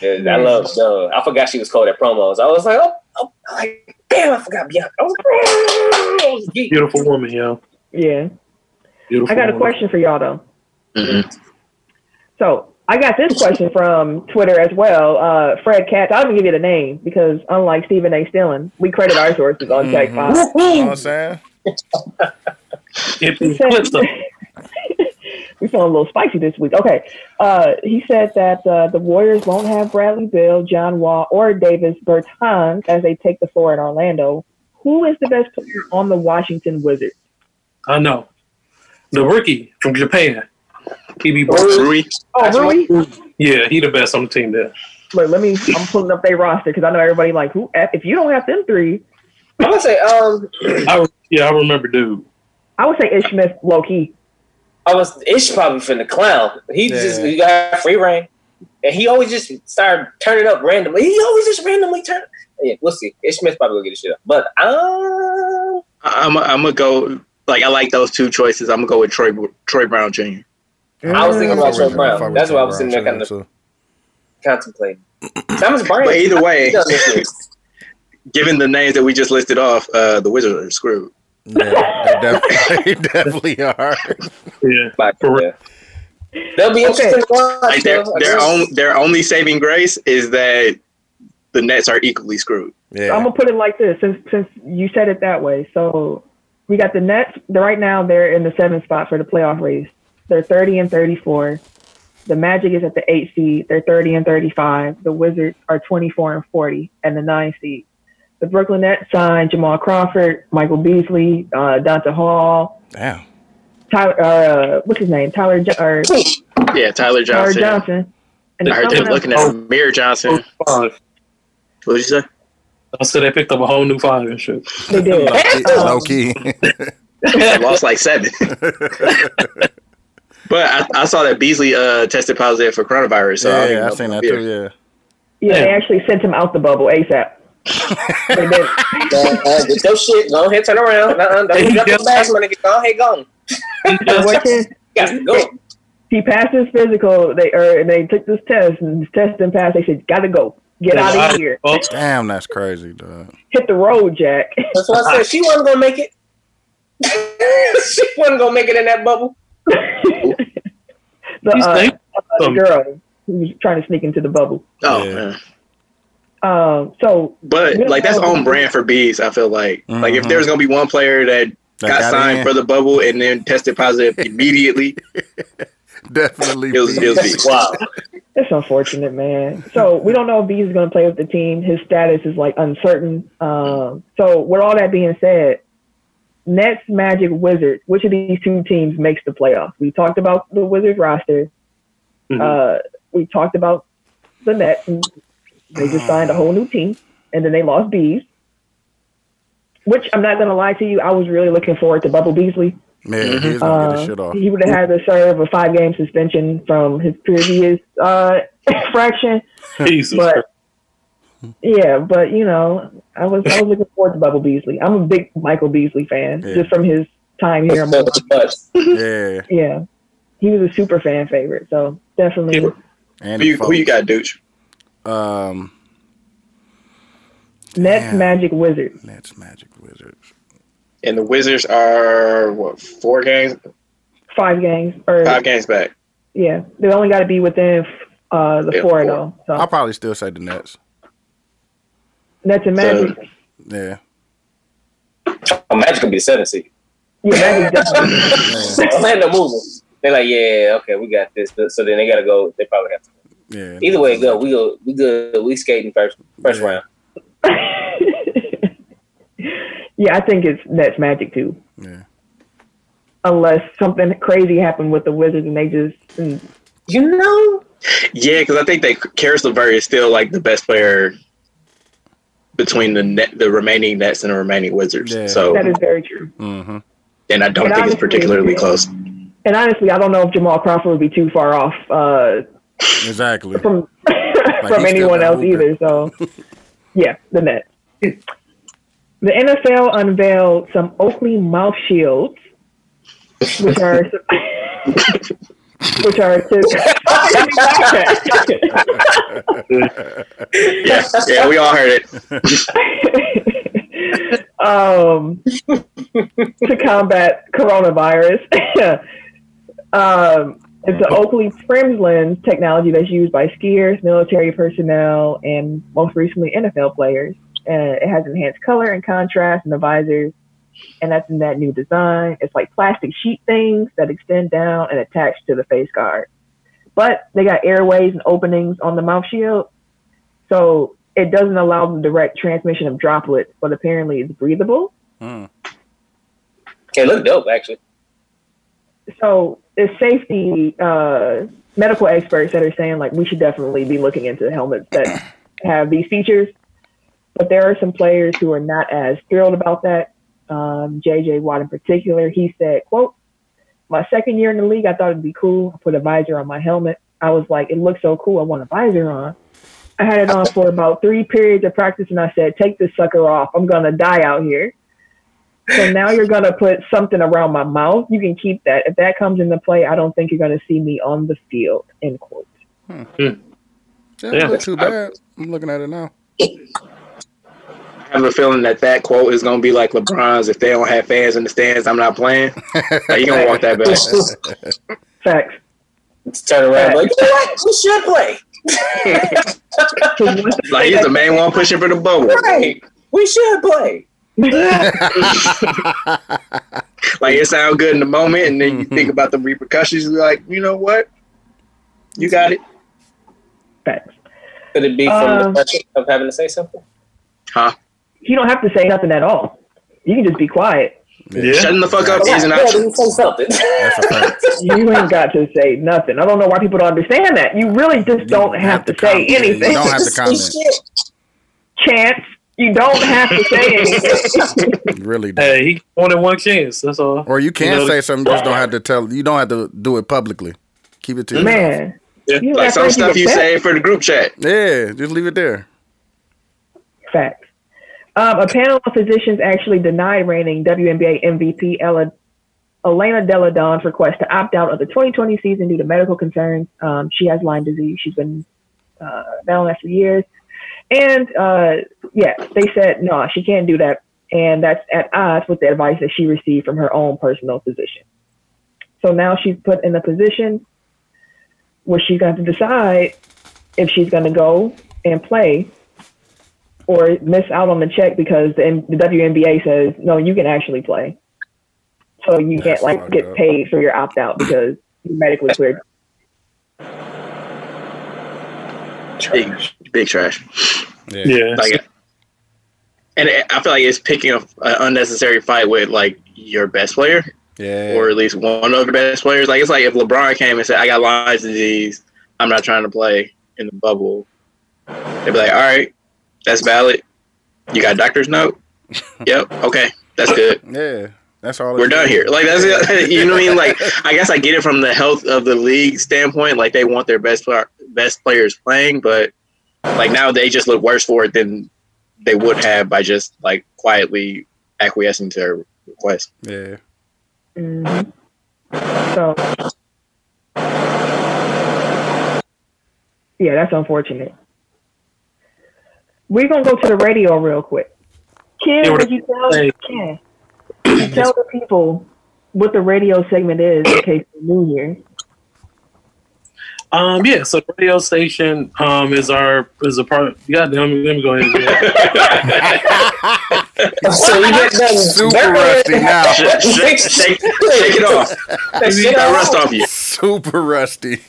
Yeah, I love so I forgot she was called at promos. I was like, oh, oh like, damn, I forgot Bianca. I was like, oh, I was geek. Beautiful woman, yo. Yeah. Beautiful. I got a woman. question for y'all though. Mhm. So I got this question from Twitter as well. Uh, Fred Katz. I'll even give you the name because unlike Stephen A. Stillen, we credit our sources on Tech Mhm. Five. You know what I'm saying? Get He said- clips up. we feeling a little spicy this week. Okay. Uh, he said that uh, the Warriors won't have Bradley Beal, John Wall, or Davis Bertans as they take the floor in Orlando. Who is the best player on the Washington Wizards? I know. The rookie from Japan. He be Rui. Oh, That's Rui? Yeah, he the best on the team there. Look, let me. I'm pulling up their roster because I know everybody like who. If you don't have them three, I'm gonna say, um, I, yeah, I remember dude. I would say Ish Smith low key. I was Ish probably finna clown. He Yeah. just he got free reign, and he always just started turning up randomly. He always just randomly turn. Yeah, we'll see. Ish Smith probably gonna get his shit up, but um, I'm I'm gonna go. Like I like those two choices. I'm gonna go with Troy Troy Brown Jr. I was thinking about fuck Troy with- Brown. That's Troy why I was Brown sitting there kinda- so. contemplating. Thomas Bryant. But either way, he done this year. given the names that we just listed off, uh, the Wizards are screwed. Yeah, they definitely, they definitely are. Yeah. Like, For yeah. They'll be Okay. interesting to watch. Like their their own their only saving grace is that the Nets are equally screwed. I'm gonna put it like this, since since you said it that way. So we got the Nets. Right now they're in the seventh spot for the playoff race. They're 30 and 34. The Magic is at the eight seed. They're 30 and 35. The Wizards are 24 and 40, and the nine seed. The Brooklyn Nets signed Jamal Crawford, Michael Beasley, uh, Donta Hall, damn. Tyler. Uh, what's his name? Tyler jo- or Yeah, Tyler Tyler Johnson. Johnson. And I heard someone them looking at Amir Johnson. five. What did you say? I said they picked up a whole new five and shit. They did. Low key. I lost like seven. but I, I saw that Beasley uh, tested positive for coronavirus. So I yeah, I know seen that I'm too. here. Yeah. Yeah, they actually sent him out the bubble ASAP. They did. Uh, get your shit. Go ahead, turn around. Uh-uh, don't He drop your bags, my nigga. Go ahead, go. He just- What can- Got to go. he passed his physical. They or they took this test and his test didn't pass. They said, "Gotta go, get out of here, Oh, Damn, that's crazy, dog. hit the road, Jack." That's why I said she wasn't gonna make it. she wasn't gonna make it in that bubble. The, he's uh, think- the um, girl who was trying to sneak into the bubble. Oh Yeah. man. Um, so But like that's on brand for bees. I feel like like if Mhm. there's gonna be one player that That got, got signed in. for the bubble and then tested positive immediately, Definitely. it was it was bees. Wow. it's unfortunate, man. So we don't know if Bees is going to play with the team. His status is like uncertain. Um, so with all that being said, Nets, Magic, Wizards. Which of these two teams makes the playoffs? We talked about the Wizards roster. Mhm. Uh, we talked about the Nets. And they just signed a whole new team, and then they lost Bees. Which I'm not going to lie to you, I was really looking forward to Bubble Beasley. Yeah, he's gonna get Uh, his shit off. he would have had to serve a five game suspension from his previous uh, infraction. Jesus But Christ. Yeah, but you know, I was I was looking forward to Bubble Beasley. I'm a big Michael Beasley fan, Yeah. just from his time here. in So Milwaukee. much. Yeah, Yeah, he was a super fan favorite, so definitely. Yeah. and Who you, who you got, Dooch? Um, Nets, Damn. Magic, Wizards. Nets, Magic, Wizards. And the Wizards are what four games, Five games, or five games back. yeah, they only got to be within uh, the Yeah, four four. though. So I'll probably still say the Nets. Nets and Magic. Yeah, Oh, Magic could be the seven seed. yeah, Magic definitely. yeah, Orlando moving. They're like, yeah, okay, we got this. So then they gotta go. They probably have to. yeah. Either way, it go. We go. We good. We skating first. First Yeah. round. yeah, I think it's Nets Magic too. Yeah. Unless something crazy happened with the Wizards and they just and You know, Yeah, because I think that Caris LeVert is still like the best player between the net, the remaining Nets and the remaining Wizards. Yeah. So, that is very true. Mm-hmm. and I don't And think it's particularly yeah. close. And honestly, I don't know if Jamal Crawford would be too far off uh, Exactly. from he's from anyone else hooping. either. So yeah, the Nets. The NFL unveiled some Oakley mouth shields, which are which are Yeah, yeah, we all heard it. um, to combat coronavirus. um, it's an Oakley Prizm lens technology that's used by skiers, military personnel, and most recently NFL players. Uh, it has enhanced color and contrast, in the visors and that's in that new design. It's like plastic sheet things that extend down and attach to the face guard. But they got airways and openings on the mouth shield, so it doesn't allow the direct transmission of droplets, but apparently it's breathable. Mm. It look dope, actually. So it's safety uh, medical experts that are saying like we should definitely be looking into helmets that have these features. But there are some players who are not as thrilled about that. Um, JJ Watt in particular, he said, "quote My second year in the league, I thought it'd be cool. I put a visor on my helmet. I was like, it looks so cool. I want a visor on. I had it on for about three periods of practice, and I said, take this sucker off. I'm gonna die out here. So now you're gonna put something around my mouth. You can keep that. If that comes into play, I don't think you're gonna see me on the field. End quote. Yeah, Yeah. yeah. Not too bad. I'm looking at it now. I have a feeling that that quote is gonna be like LeBron's. If they don't have fans in the stands, I'm not playing. Like, you gonna walk that back. Facts. Let's turn around like, you know what? We should play. Like he's the main one pushing for the bubble. Right. We should play. Like it sounds good in the moment, and then you think about the repercussions. You're like, you know what? You got it, Facts. Could it be from Um, the pressure of having to say something? huh? You don't have to say nothing at all. You can just be quiet. Yeah. Shutting the fuck up Yeah, is an yeah, option. then say something. That's a fact. You ain't got to say nothing. I don't know why people don't understand that. You really just don't have, to, say comment. anything. You don't have to Just comment. Chance. You don't have to say anything. You really do. Hey, he wanted one chance. That's all. Or you can know, say something, just don't have to tell. You don't have to do it publicly. Keep it to yourself. Man. Yeah. You Like some stuff you say for the group chat. Yeah, just leave it there. Facts. Um, a panel of physicians actually denied reigning WNBA MVP Ella, Elena Delle Donne's request to opt out of the 2020 season due to medical concerns. Um, she has Lyme disease. She's been uh, battling that for years. And uh, yeah, they said, no, she can't do that. And that's at odds with the advice that she received from her own personal physician. So now she's put in a position where she's going to decide if she's going to go and play or miss out on the check because the, the WNBA says no, you can actually play. So you That's can't like get up. paid for your opt out because you're medically cleared. Big, big trash. Yeah. Yeah. Like, and it, I feel like it's picking up an unnecessary fight with like your best player, Yeah. or at least one of the best players. Like it's like if LeBron came and said, "I got Lyme disease, I'm not trying to play in the bubble," they'd be like, "All right, that's valid. You got a doctor's note? yep. Okay, that's good. yeah. That's all. We're it's- done here. Like that's it. you know what I mean? Like I guess I get it from the health of the league standpoint. Like they want their best best players playing, but like now they just look worse for it than they would have by just like quietly acquiescing to their request. Yeah. hmm So yeah, that's unfortunate. We're gonna go to the radio real quick. Ken, Yeah, would you tell hey. Ken, you tell the people what the radio segment is in case they're new here? Um, yeah, so the radio station um is our is a part. God damn it, let me go ahead. And So you get done. Super rusty now. Shake, shake, shake, shake it off. That shit Get that off. rust off you. Super rusty.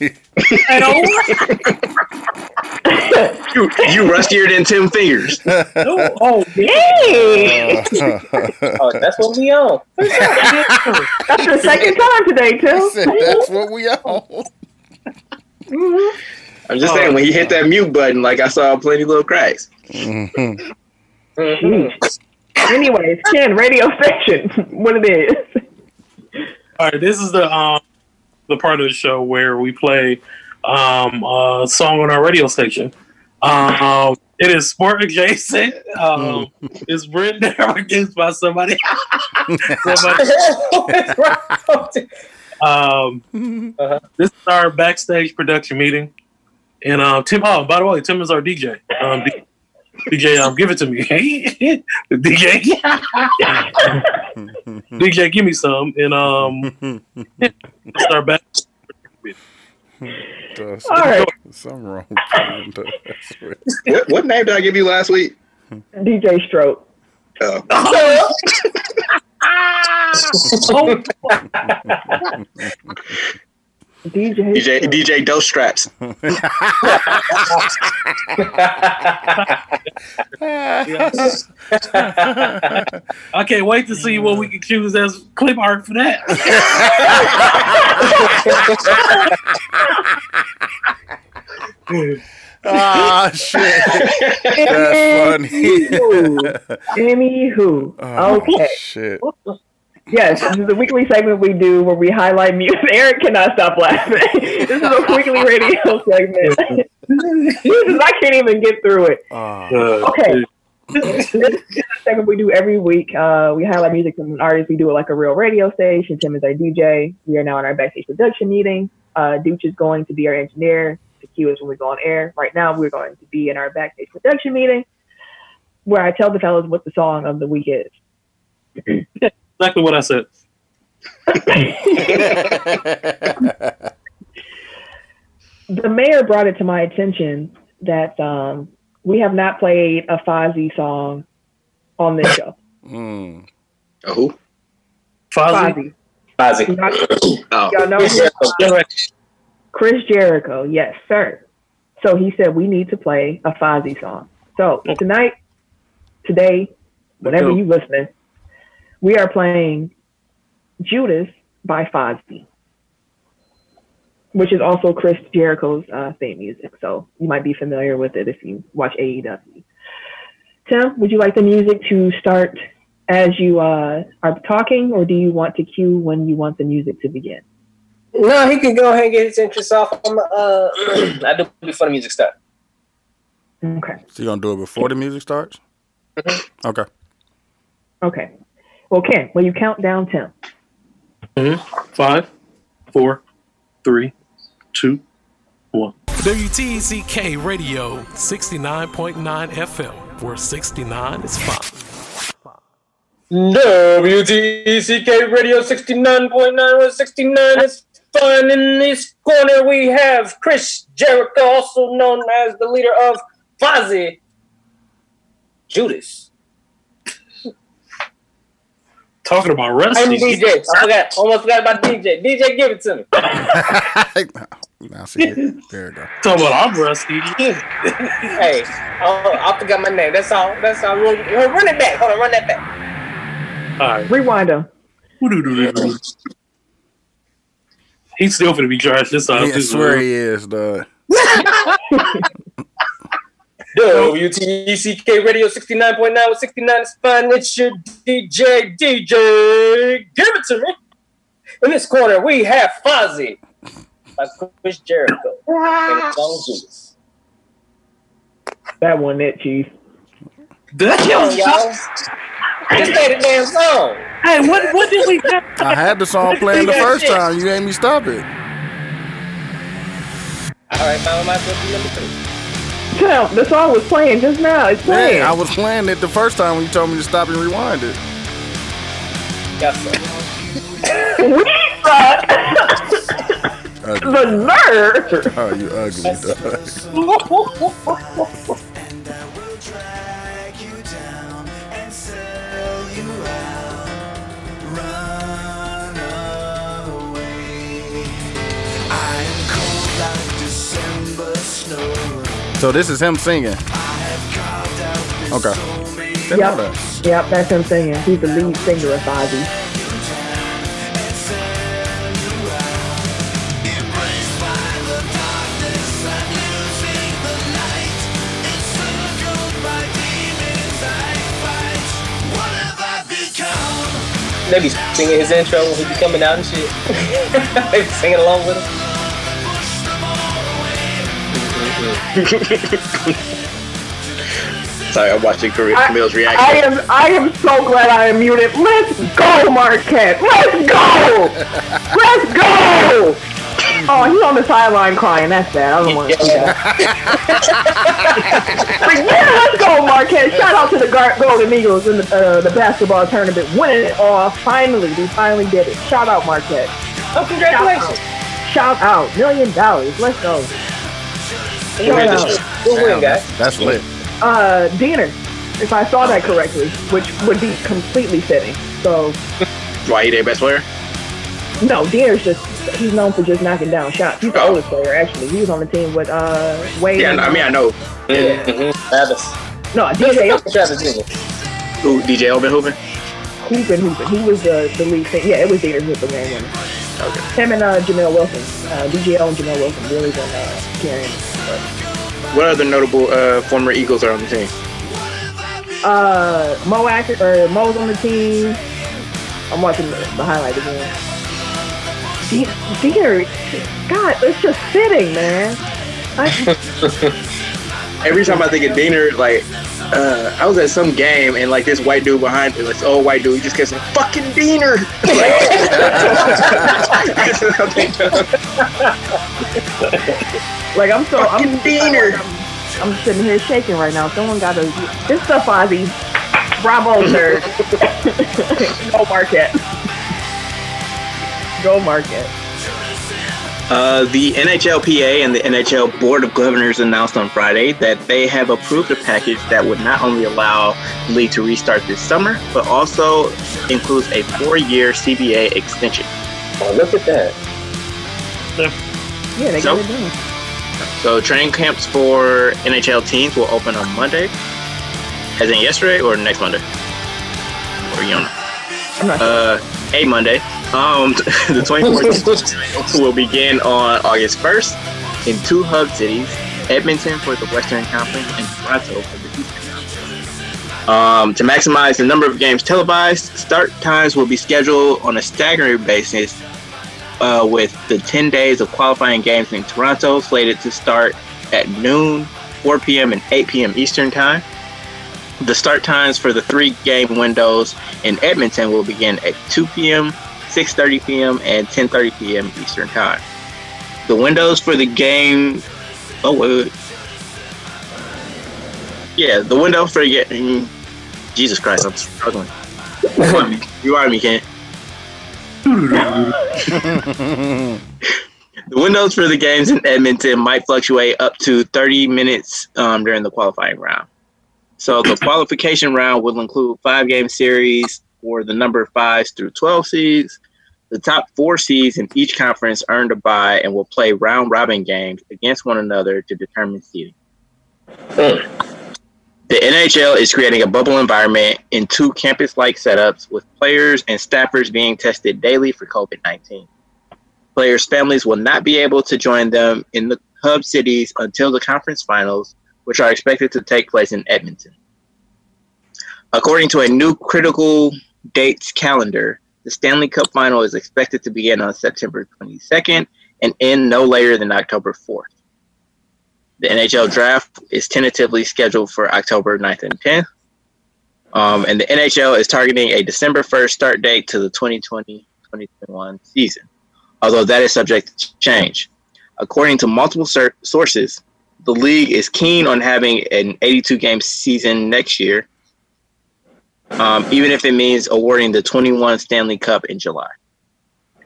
You, you rustier than Tim Fingers. oh, oh, Hey, Oh, that's what we on. that's the second time today, too. That's what we on. I'm just saying, when you hit that mute button, like I saw plenty little cracks. Mhm. Mhm. Anyways, Ken, radio station, what it is. All right, this is the um the part of the show where we play um a song on our radio station. Um, it is sport adjacent. Um, it's written there against by somebody. somebody. What's wrong? Um, Uh-huh. this is our backstage production meeting, and um, Tim. Oh, by the way, Tim is our DJ. Um, D- DJ, um, give it to me. DJ, DJ, give me some, and um, it's our back. Does- All right, Something wrong. with it. I swear. What, what name did I give you last week? DJ Stroke. Oh. Ah! Oh, DJ. DJ DJ Dos Straps. I can't wait to see what we can choose as clip art for that. ah, shit. That's funny. Anywho, Oh, okay. Shit. Yes, this is a weekly segment we do where we highlight music. Eric cannot stop laughing. this is a weekly radio segment. I can't even get through it. Uh, Okay. this is a segment we do every week. Uh, we highlight music from an artist. We do it like a real radio station. Tim is our DJ. We are now in our backstage production meeting. Uh, Dooch is going to be our engineer. The cue is when we go on air. Right now, we're going to be in our backstage production meeting where I tell the fellas what the song of the week is. exactly what I said. the mayor brought it to my attention that um, we have not played a Fozzy song on this show. Mm. Oh, who? Fozzy. Fozzy. Fozzy. Y'all, Oh, y'all know who- Chris Jericho. Yes, sir. So he said we need to play a Fozzy song. So tonight, today, whenever you listening, we are playing Judas by Fozzy, which is also Chris Jericho's uh, theme music. So you might be familiar with it if you watch AEW. Tim, would you like the music to start as you uh, are talking, or do you want to cue when you want the music to begin? No, he can go ahead and get his interest off. I'm, uh, I do before the music starts. Okay. So you're gonna do it before the music starts? Okay. Okay. Well, Ken, will you count down Tim? Five, four, three, two, one. WTCK Radio 69.9 FM, where 69 is fine. WTCK Radio 69.9 with 69 is fun. In this corner, we have Chris Jericho, also known as the leader of Fozzy. Judas. Talking about I'm Rusty. DJ. I forgot. Almost forgot about DJ. DJ, give it to me. now see it. There we go. Talking about I'm Rusty. Hey, I, I forgot my name. That's all. That's all. Run run it back. Hold on. Run that back. All right. Rewind them. He's still gonna be trash this time. I swear he is, dog. WTCK Radio 69.9 with 69 is fun. It's your DJ, DJ. Give it to me. In this corner, we have Fozzy by Chris Jericho. And it's song Judas. That one, it, Chief. Come on, y'all. Just play the damn song. Hey, what what did we? I had the song playing the first time. You made me stop it. All right, now my to number three. Tim, the song was playing just now. It's playing. Yeah, I was playing it the first time when you told me to stop and rewind it. Yes, sir. we suck. The nerve. Oh, you ugly, dog. So this is him singing. Okay. Didn't know Yep. that. Yep, that's him singing. He's the lead singer of Fozzy. They be singing his intro when he be coming out and shit. they be singing along with him. Sorry, I'm watching Camille- I- Camille's I reaction. am I am so glad I am muted. Let's go, Marquette. Let's go. Let's go. Oh, he's on the sideline crying. That's bad. I don't want to see that. Like, yeah, let's go, Marquette. Shout out to the Gar- Golden Eagles in the, uh, the basketball tournament, winning it all. Finally, we finally did it. Shout out, Marquette. Oh, congratulations. Shout out, million dollars. Let's go. Shout out. Good win, guys. That's lit. Uh, Diener, if I saw that correctly, which would be completely fitting. So, Why he their best player? No, Diener's just he's known for just knocking down shots. He's the Oh. oldest player actually. He was on the team with uh Wade. Yeah, and, I mean I know Yeah. Mm-hmm. Travis. no DJ Travis Jr. who DJ Elvin Hooven. Hoopin Hoopin. He was the the lead thing. Yeah, it was Diener Hoopin game winner. Okay. Him and uh Jamil Wilson. Uh DJL and Jamil Wilson really been uh carrying. What other notable uh, former Eagles are on the team? uh Mo Acker or Mo's on the team. I'm watching the, the highlight again. De- Diener, God, it's just fitting, man. I, Every time I think of Diener, like uh, I was at some game and like this white dude behind me, this old white dude, he just kept saying "fucking Diener." That's what I think of. Like I'm so I'm, Fucking Diener. I'm, I'm sitting here shaking right now. Someone got to this stuff, Ozzy. Bravo, nerd. Go Marquette. Go Marquette. Uh, the NHLPA and the NHL Board of Governors announced on Friday that they have approved a package that would not only allow the league to restart this summer, but also includes a four-year CBA extension. Oh, look at that. Yeah, they So? got it done. So training camps for NHL teams will open on Monday, as in yesterday or next Monday, or you know, I'm not sure. uh, a Monday. Um, the 24th will begin on August 1st in two hub cities: Edmonton for the Western Conference and Toronto for the Eastern Conference. Um, to maximize the number of games televised, start times will be scheduled on a staggering basis uh, with the 10 days of qualifying games in Toronto slated to start at noon, 4 p.m., and 8 p.m. Eastern Time. The start times for the three game windows in Edmonton will begin at 2 p.m., 6:30 p.m., and 10:30 p.m. Eastern Time. The windows for the game. Oh wait. Yeah, the window for the game. Jesus Christ, I'm struggling. Me, Rewind me, Ken. The windows for the games in Edmonton might fluctuate up to 30 minutes um, during the qualifying round. So the qualification round will include five game series for the number fives through 12 seeds. The top four seeds in each conference earned a bye and will play round robin games against one another to determine seeding. Hmm. The NHL is creating a bubble environment in two campus like setups with players and staffers being tested daily for COVID 19. Players' families will not be able to join them in the hub cities until the conference finals, which are expected to take place in Edmonton. According to a new critical dates calendar, the Stanley Cup final is expected to begin on September 22nd and end no later than October 4th. The NHL draft is tentatively scheduled for October 9th and 10th. Um, and the NHL is targeting a December 1st start date to the 2020 2021 season, although that is subject to change. According to multiple sur- sources, the league is keen on having an 82 game season next year, um, even if it means awarding the 21 Stanley Cup in July.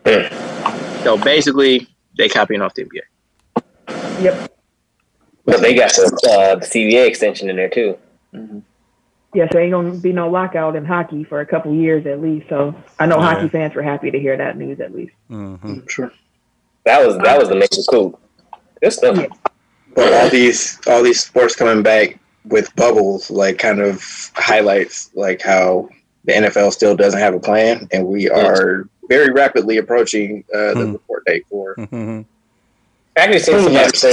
so basically, they copying off the NBA. Yep. But they got the, uh, the CBA extension in there too. Yeah, so ain't gonna be no lockout in hockey for a couple years at least. So I know Yeah. hockey fans were happy to hear that news at least. Mm-hmm. Sure. That was that was the major coup. Good stuff. Yeah. But all these all these sports coming back with bubbles, like kind of highlights like how the NFL still doesn't have a plan, and we are very rapidly approaching uh, the Hmm. report date for. hmm I actually seen somebody say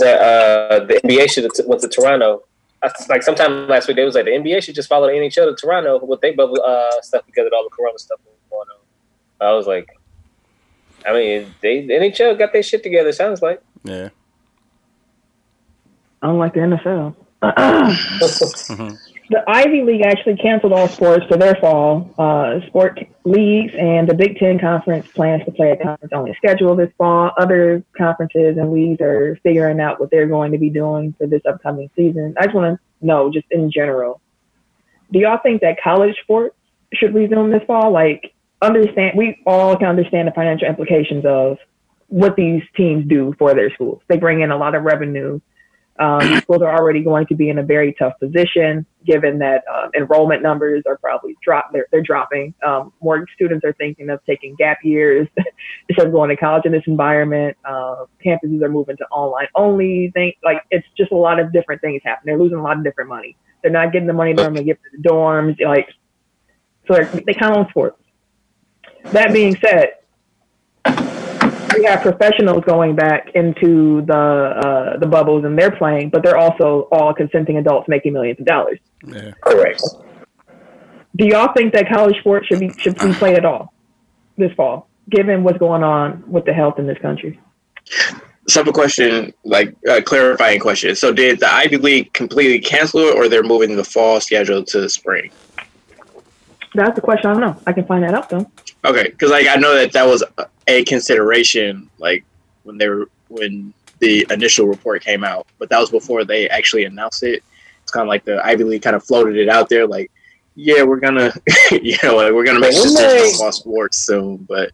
that uh, the NBA should have t- went to Toronto. I, like sometime last week, they was like the NBA should just follow the NHL to Toronto with their bubble uh, stuff because of all the Corona stuff going on. I was like, I mean, they the NHL got their shit together. Sounds like. Yeah. Unlike the NFL. The Ivy League actually canceled all sports for their fall. Uh, sport leagues and the Big Ten Conference plans to play a conference only schedule this fall. Other conferences and leagues are figuring out what they're going to be doing for this upcoming season. I just want to know, just in general, do y'all think that college sports should resume this fall? Like, understand, we all can understand the financial implications of what these teams do for their schools. They bring in a lot of revenue. Um, schools are already going to be in a very tough position given that um, enrollment numbers are probably drop they're, they're dropping. Um, more students are thinking of taking gap years instead of going to college in this environment. Uh, campuses are moving to online only. Think like it's just a lot of different things happening. They're losing a lot of different money. They're not getting the money they normally get for the dorms. Like so, they count on sports. That being said, we have professionals going back into the uh, the bubbles and they're playing, but they're also all consenting adults making millions of dollars. Yeah. Correct. Do y'all think that college sports should be should be played at all this fall, given what's going on with the health in this country? Simple question, like uh, clarifying question. So, did the Ivy League completely cancel it, or they're moving the fall schedule to the spring? That's the question. I don't know. I can find that out though. Okay, because like I know that that was a consideration, like when they were when the initial report came out, but that was before they actually announced it. It's kind of like the Ivy League kind of floated it out there, like, yeah, we're gonna, you know, like, we're gonna make Well, decisions they- on sports soon, but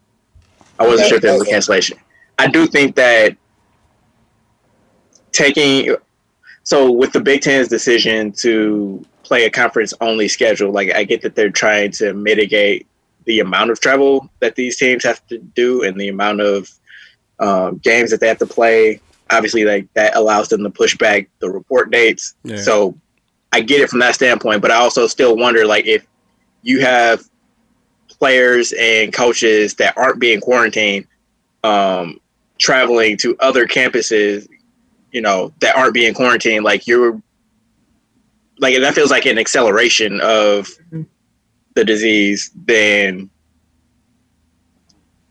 I wasn't sure if there was a cancellation. I do think that taking so with the Big Ten's decision to play a conference only schedule, like I get that they're trying to mitigate the amount of travel that these teams have to do and the amount of um, games that they have to play. Obviously, like that allows them to push back the report dates. Yeah. So I get it from that standpoint, but I also still wonder, like, if you have players and coaches that aren't being quarantined, um, traveling to other campuses, you know, that aren't being quarantined, like you're like that feels like an acceleration of Mhm. the disease than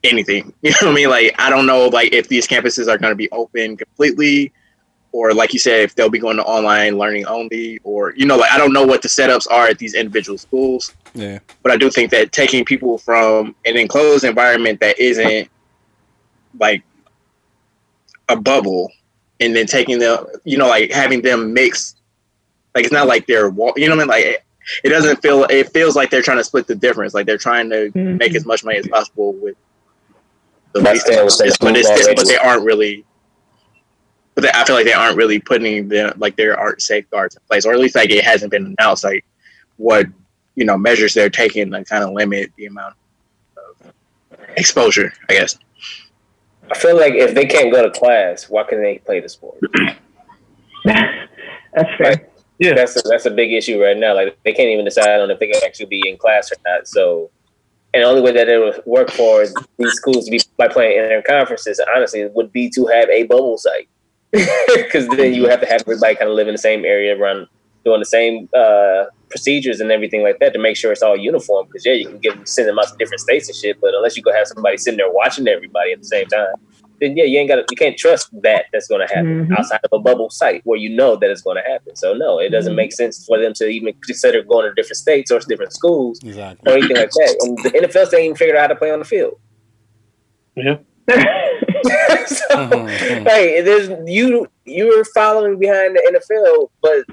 anything. You know what I mean? Like I don't know like if these campuses are going to be open completely or like you said if they'll be going to online learning only or you know like I don't know what the setups are at these individual schools Yeah. but I do think that taking people from an enclosed environment that isn't like a bubble and then taking them, you know, like having them mix, like it's not like they're, wa- you know what I mean? Like it, it doesn't feel, it feels like they're trying to split the difference. Like they're trying to Mhm. make as much money as possible with the least, the- but, it's, schools but they aren't really. But they, I feel like they aren't really putting the like there aren't safeguards in place, or at least like it hasn't been announced like what you know measures they're taking to kind of limit the amount of exposure. I guess. I feel like if they can't go to class, why can they play the sport? That's fair. Yeah. That's a, that's a big issue right now. Like they can't even decide on if they can actually be in class or not. So, and the only way that it would work for these schools to be by playing inter conferences, honestly, would be to have a bubble site. Because then you have to have everybody kind of live in the same area, run doing the same uh, procedures and everything like that to make sure it's all uniform. Because yeah, you can give send them out to different states and shit, but unless you go have somebody sitting there watching everybody at the same time, then yeah, you ain't got you can't trust that that's going to happen Mhm. outside of a bubble site where you know that it's going to happen. So no, it doesn't Mhm. make sense for them to even consider going to different states or different schools Exactly. or anything like that. And the NFL still ain't even figured out how to play on the field. Yeah. so, Mhm. hey, there's you you're following behind the NFL, but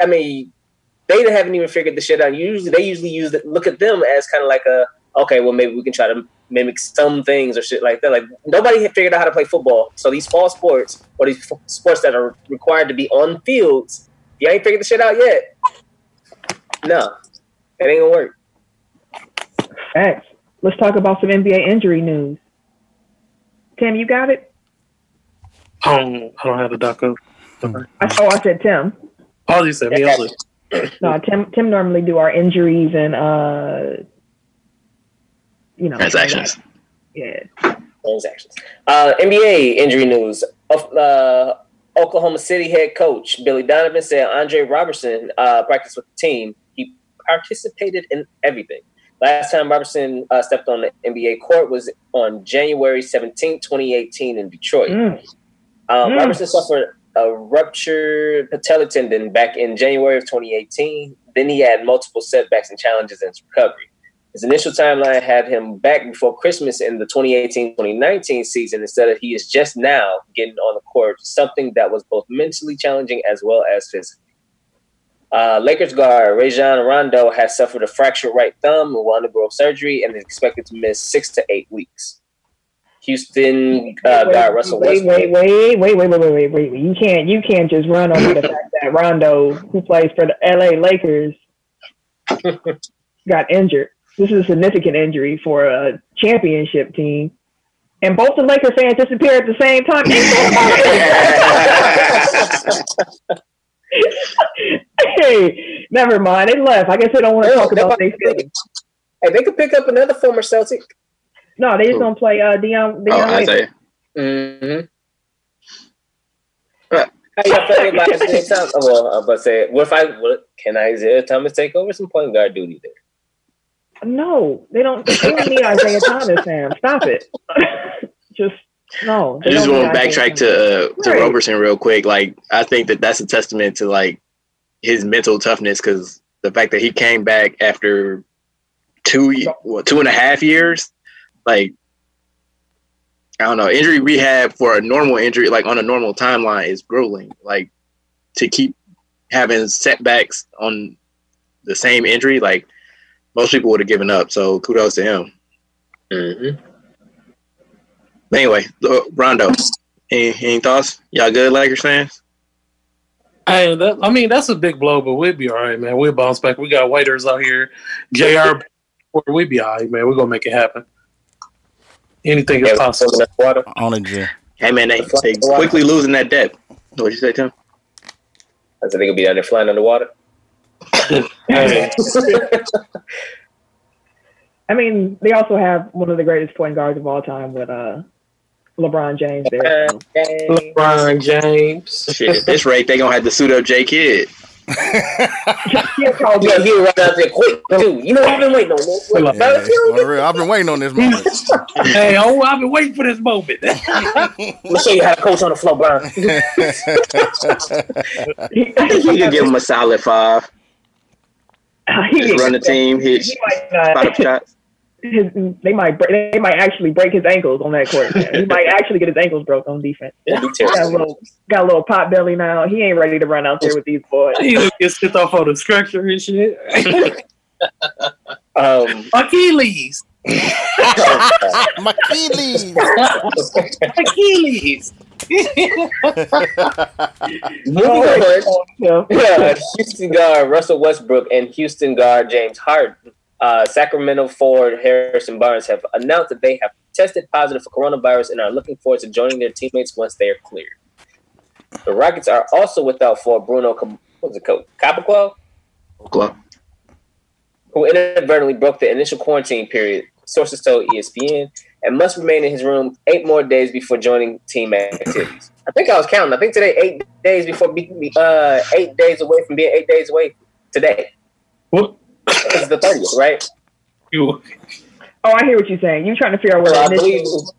I mean, they haven't even figured the shit out. Usually, they usually use it, look at them as kind of like a okay, well maybe we can try to mimic some things or shit like that. Like nobody had figured out how to play football, so these fall sports or these f- sports that are required to be on fields, you ain't figured the shit out yet. No, it ain't gonna work. Facts. Let's talk about some NBA injury news. Tim, you got it? I don't, I don't have the doc up. I, oh, I said Tim. Oh, you said me. I No, Tim. Tim normally do our injuries and uh, you know, Transactions. Yeah. transactions. Uh, NBA injury news. Of- Uh, Oklahoma City head coach Billy Donovan said Andre Roberson uh, practiced with the team. He participated in everything. Last time Roberson uh, stepped on the NBA court was on January 17, 2018 in Detroit. Mm. Um, Mm. Roberson suffered a ruptured patellar tendon back in January of 2018. Then he had multiple setbacks and challenges in his recovery. His initial timeline had him back before Christmas in the 2018-2019 season. Instead of he is just now getting on the court, something that was both mentally challenging as well as physically. Uh, Lakers guard Rajon Rondo has suffered a fractured right thumb and will undergo surgery and is expected to miss six to eight weeks. Houston uh, guard Russell wait, Westbrook. wait, wait, wait, wait, wait, wait, wait, wait. You can't, you can't just run over the fact that Rondo, who plays for the LA Lakers, got injured. This is a significant injury for a championship team, and both the Laker fans disappeared at the same time. hey, never mind. They left. I guess they don't want to talk about their feelings. Hey, they could pick up another former Celtic. No, they just gonna play uh, Dion. Oh, Dion Waiters. Isaiah. Mm-hmm. How y'all feel about Isaiah Thomas? Oh, well, I'm about to say, what if I what, can Isaiah Thomas take over some point guard duty there? No, they don't. They don't need Isaiah Thomas, Sam. Stop it. just no. I they just want to Isaiah backtrack to uh, to Right. Roberson real quick. Like, I think that that's a testament to like his mental toughness because the fact that he came back after two ye- what, two and a half years, like I don't know, injury rehab for a normal injury, like on a normal timeline, is grueling. Like to keep having setbacks on the same injury, like most people would have given up. So kudos to him. Mm-hmm. Anyway, Rondo, any, any thoughts? Y'all good, Lakers fans? Hey, that, I mean that's a big blow, but we'll be all right, man. We'll bounce back. We got waiters out here, Jr. We'll be all right, man. We're gonna make it happen. Anything is possible. swimming in. On it, G. Hey man, they, they quickly losing that depth. What'd you say, Tim? I said they could be down there flying underwater. Hey, I mean, they also have one of the greatest point guards of all time with uh LeBron James there. so. LeBron James. Shit, at this rate, they gonna have the pseudo up J Kidd. He called Yeah, he right out there quick too. You know I've been waiting on. What, what, Yeah, Yeah, Battlefield? on the real. I've been waiting on this moment. hey, oh, I've been waiting for this moment. Let me show you how to coach on the floor, Brian. He, You can give him a solid five. he, Just run the team, hit he might spot not. shots. His, they might break, they might actually break his ankles on that court. man. He might actually get his ankles broke on defense. That'd Got a little got a little pot belly now. He ain't ready to run out there with these boys. he gets hit off on the structure and shit. Um, Achilles. Achilles. Achilles. moving on. Yeah. Yeah, Houston guard Russell Westbrook and Houston guard James Harden. Uh, Sacramento forward Harrison Barnes have announced that they have tested positive for coronavirus and are looking forward to joining their teammates once they are cleared. The Rockets are also without forward Bruno Cab- what's it called? Caboclo, Glow. who inadvertently broke the initial quarantine period, sources told ESPN, and must remain in his room eight more days before joining team activities. I think I was counting. I think today eight days before be, be- uh, eight days away from being eight days away today. What? It's the thirtieth, right? You, Oh, I hear what you're saying. You're trying to figure out So I what the believe. initial.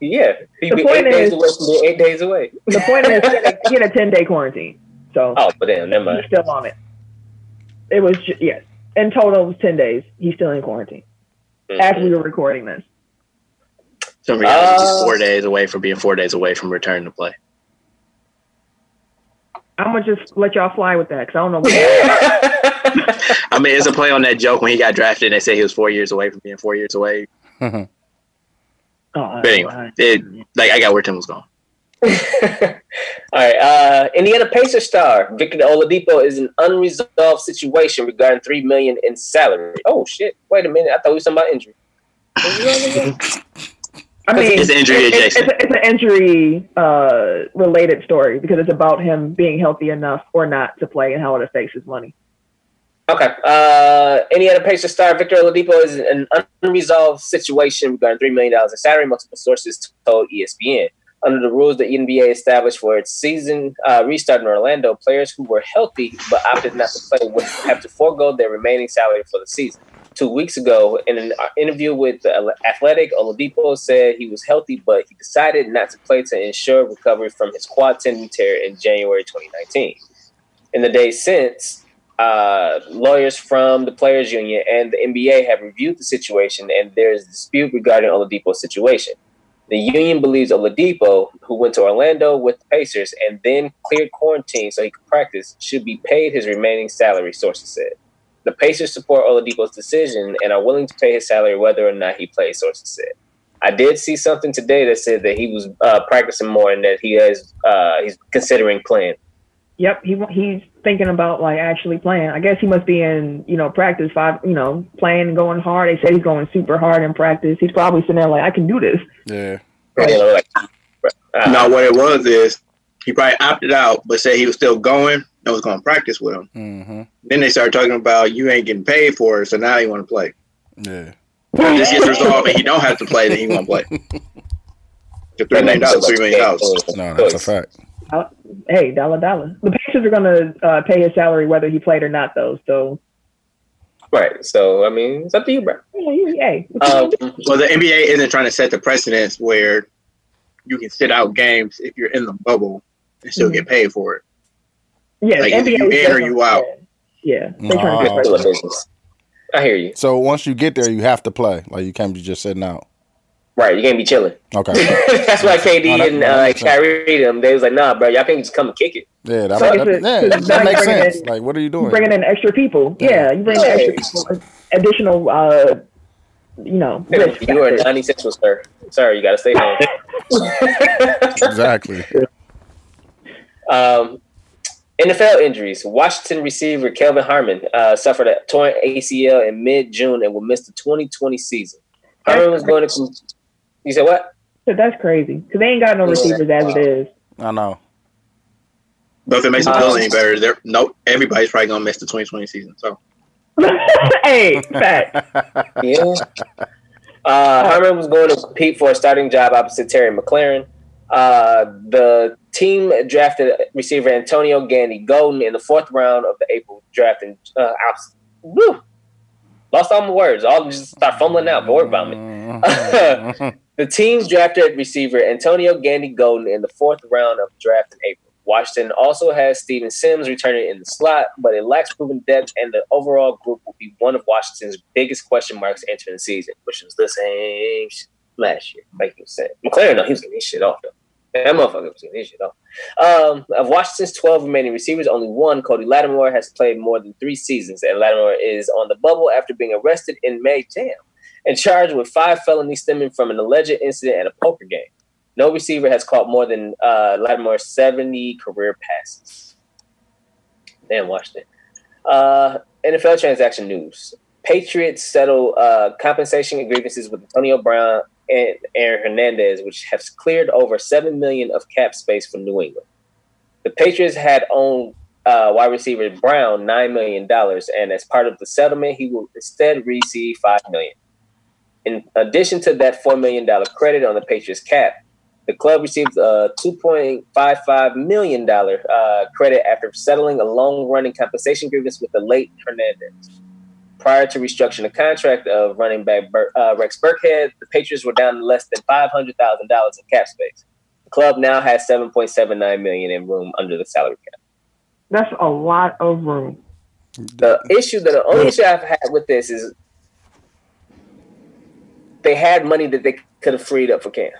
Yeah, he'd The be point eight days away from being eight days away. The point is, he had a- he had a ten day quarantine, so Oh, but damn, never he's mind. still on it. It was ju- yes. In total, it was ten days. He's still in quarantine as we were recording this. Some reality, he's Uh, four days away from being four days away from returning to play. I'm gonna just let y'all fly with that because I don't know. What I mean, it's a play on that joke when he got drafted and they said he was four years away from being four years away. oh, But anyway, it, like I got where Tim was going. All right. Uh, Indiana Pacers star Victor Oladipo is an unresolved situation regarding three million in salary. Oh shit! Wait a minute. I thought we were talking about injury. I mean, It's injury it- adjacent. It's, it's an injury uh, related story because it's about him being healthy enough or not to play and how it affects his money. Okay. Uh, Indiana Pacers star Victor Oladipo is an unresolved situation regarding three million dollars in salary. Multiple sources told ESPN. Under the rules that the NBA established for its season uh, restart in Orlando, players who were healthy but opted not to play would have to forego their remaining salary for the season. Two weeks ago, in an uh, interview with the Athletic, Oladipo said he was healthy, but he decided not to play to ensure recovery from his quad tendon tear in January 2019. In the days since, uh, lawyers from the Players Union and the NBA have reviewed the situation, and there is dispute regarding Oladipo's situation. The union believes Oladipo, who went to Orlando with the Pacers and then cleared quarantine so he could practice, should be paid his remaining salary, sources said. The Pacers support Oladipo's decision and are willing to pay his salary whether or not he plays, sources said. I did see something today that said that he was uh, practicing more and that he is uh, he's considering playing. Yep, he he's thinking about like actually playing. I guess he must be in you know practice five, you know, playing and going hard. They say he's going super hard in practice. He's probably sitting there like I can do this. Yeah. You uh, no, what it was is he probably opted out, but said he was still going and was going to practice with him. Mm-hmm. Then they started talking about you ain't getting paid for it, so now you want to play. Yeah. If this gets resolved and he don't have to play, then he won't play. The three million dollars, three million dollars. No, that's a fact. Uh, hey, dollar dollar. The Pacers are gonna uh, pay his salary whether he played or not, though. So Right. So I mean, it's up to you, bro. yeah, you- hey, Um. Well, the NBA isn't trying to set the precedence where you can sit out games if you're in the bubble and still get paid for it. Yeah, like, NBA you in or you out. Yeah, they trying to get still business. I hear you. So once you get there, you have to play. Like you can't be just sitting out. Right. You can't be chilling. Okay. That's why KD Oh, that- and that uh, makes sense. Kyrie them they was like, nah, bro, y'all can't just come and kick it. Yeah, that, So that, if it- yeah, it's that not makes sense. in- Like, what are you doing? Bringing in extra people. Yeah, you bring in extra people, additional, uh, you know, You are factors. ninety central, sir. Sorry, you got to stay home. exactly. Um, NFL injuries. Washington receiver Kelvin Harmon uh, suffered a torn ACL in mid June and will miss the 2020 season. Harmon was going to. You said what? So that's crazy because they ain't got no Yeah. receivers as it is. I know. But if it makes the Uh, bill any better, there no everybody's probably gonna miss the 2020 season. So hey, fact. Yeah. Uh, Harmon was going to compete for a starting job opposite Terry McLaurin. Uh, the team drafted receiver Antonio Gandy Golden in the fourth round of the April draft. And uh, was- woo, lost all my words. All just start fumbling out. About me. The teams drafted receiver Antonio Gandy Golden in the fourth round of the draft in April. Washington also has Steven Sims returning in the slot, but it lacks proven depth, and the overall group will be one of Washington's biggest question marks entering the season, which was the same last year, like you said. McLaurin, no, he was getting his shit off, though. That motherfucker was getting his shit off. Um, of Washington's 12 remaining receivers, only one, Cody Latimer, has played more than three seasons, and Latimer is on the bubble after being arrested in May. Damn and charged with five felonies stemming from an alleged incident at a poker game. No receiver has caught more than uh, Latimer's 70 career passes. Damn, Washington. Uh, NFL transaction news. Patriots settle uh, compensation grievances with Antonio Brown and Aaron Hernandez, which have cleared over seven million of cap space for New England. The Patriots had owned uh, wide receiver Brown nine million dollars, and as part of the settlement, he will instead receive five million. In addition to that $4 million credit on the Patriots cap, the club received a $2.55 million uh, credit after settling a long running compensation grievance with the late Hernandez. Prior to restructuring the contract of running back Bur- uh, Rex Burkhead, the Patriots were down to less than $500,000 in cap space. The club now has 7.79 million in room under the salary cap. That's a lot of room. The issue, that the only issue I've had with this is they had money that they could have freed up for Cam.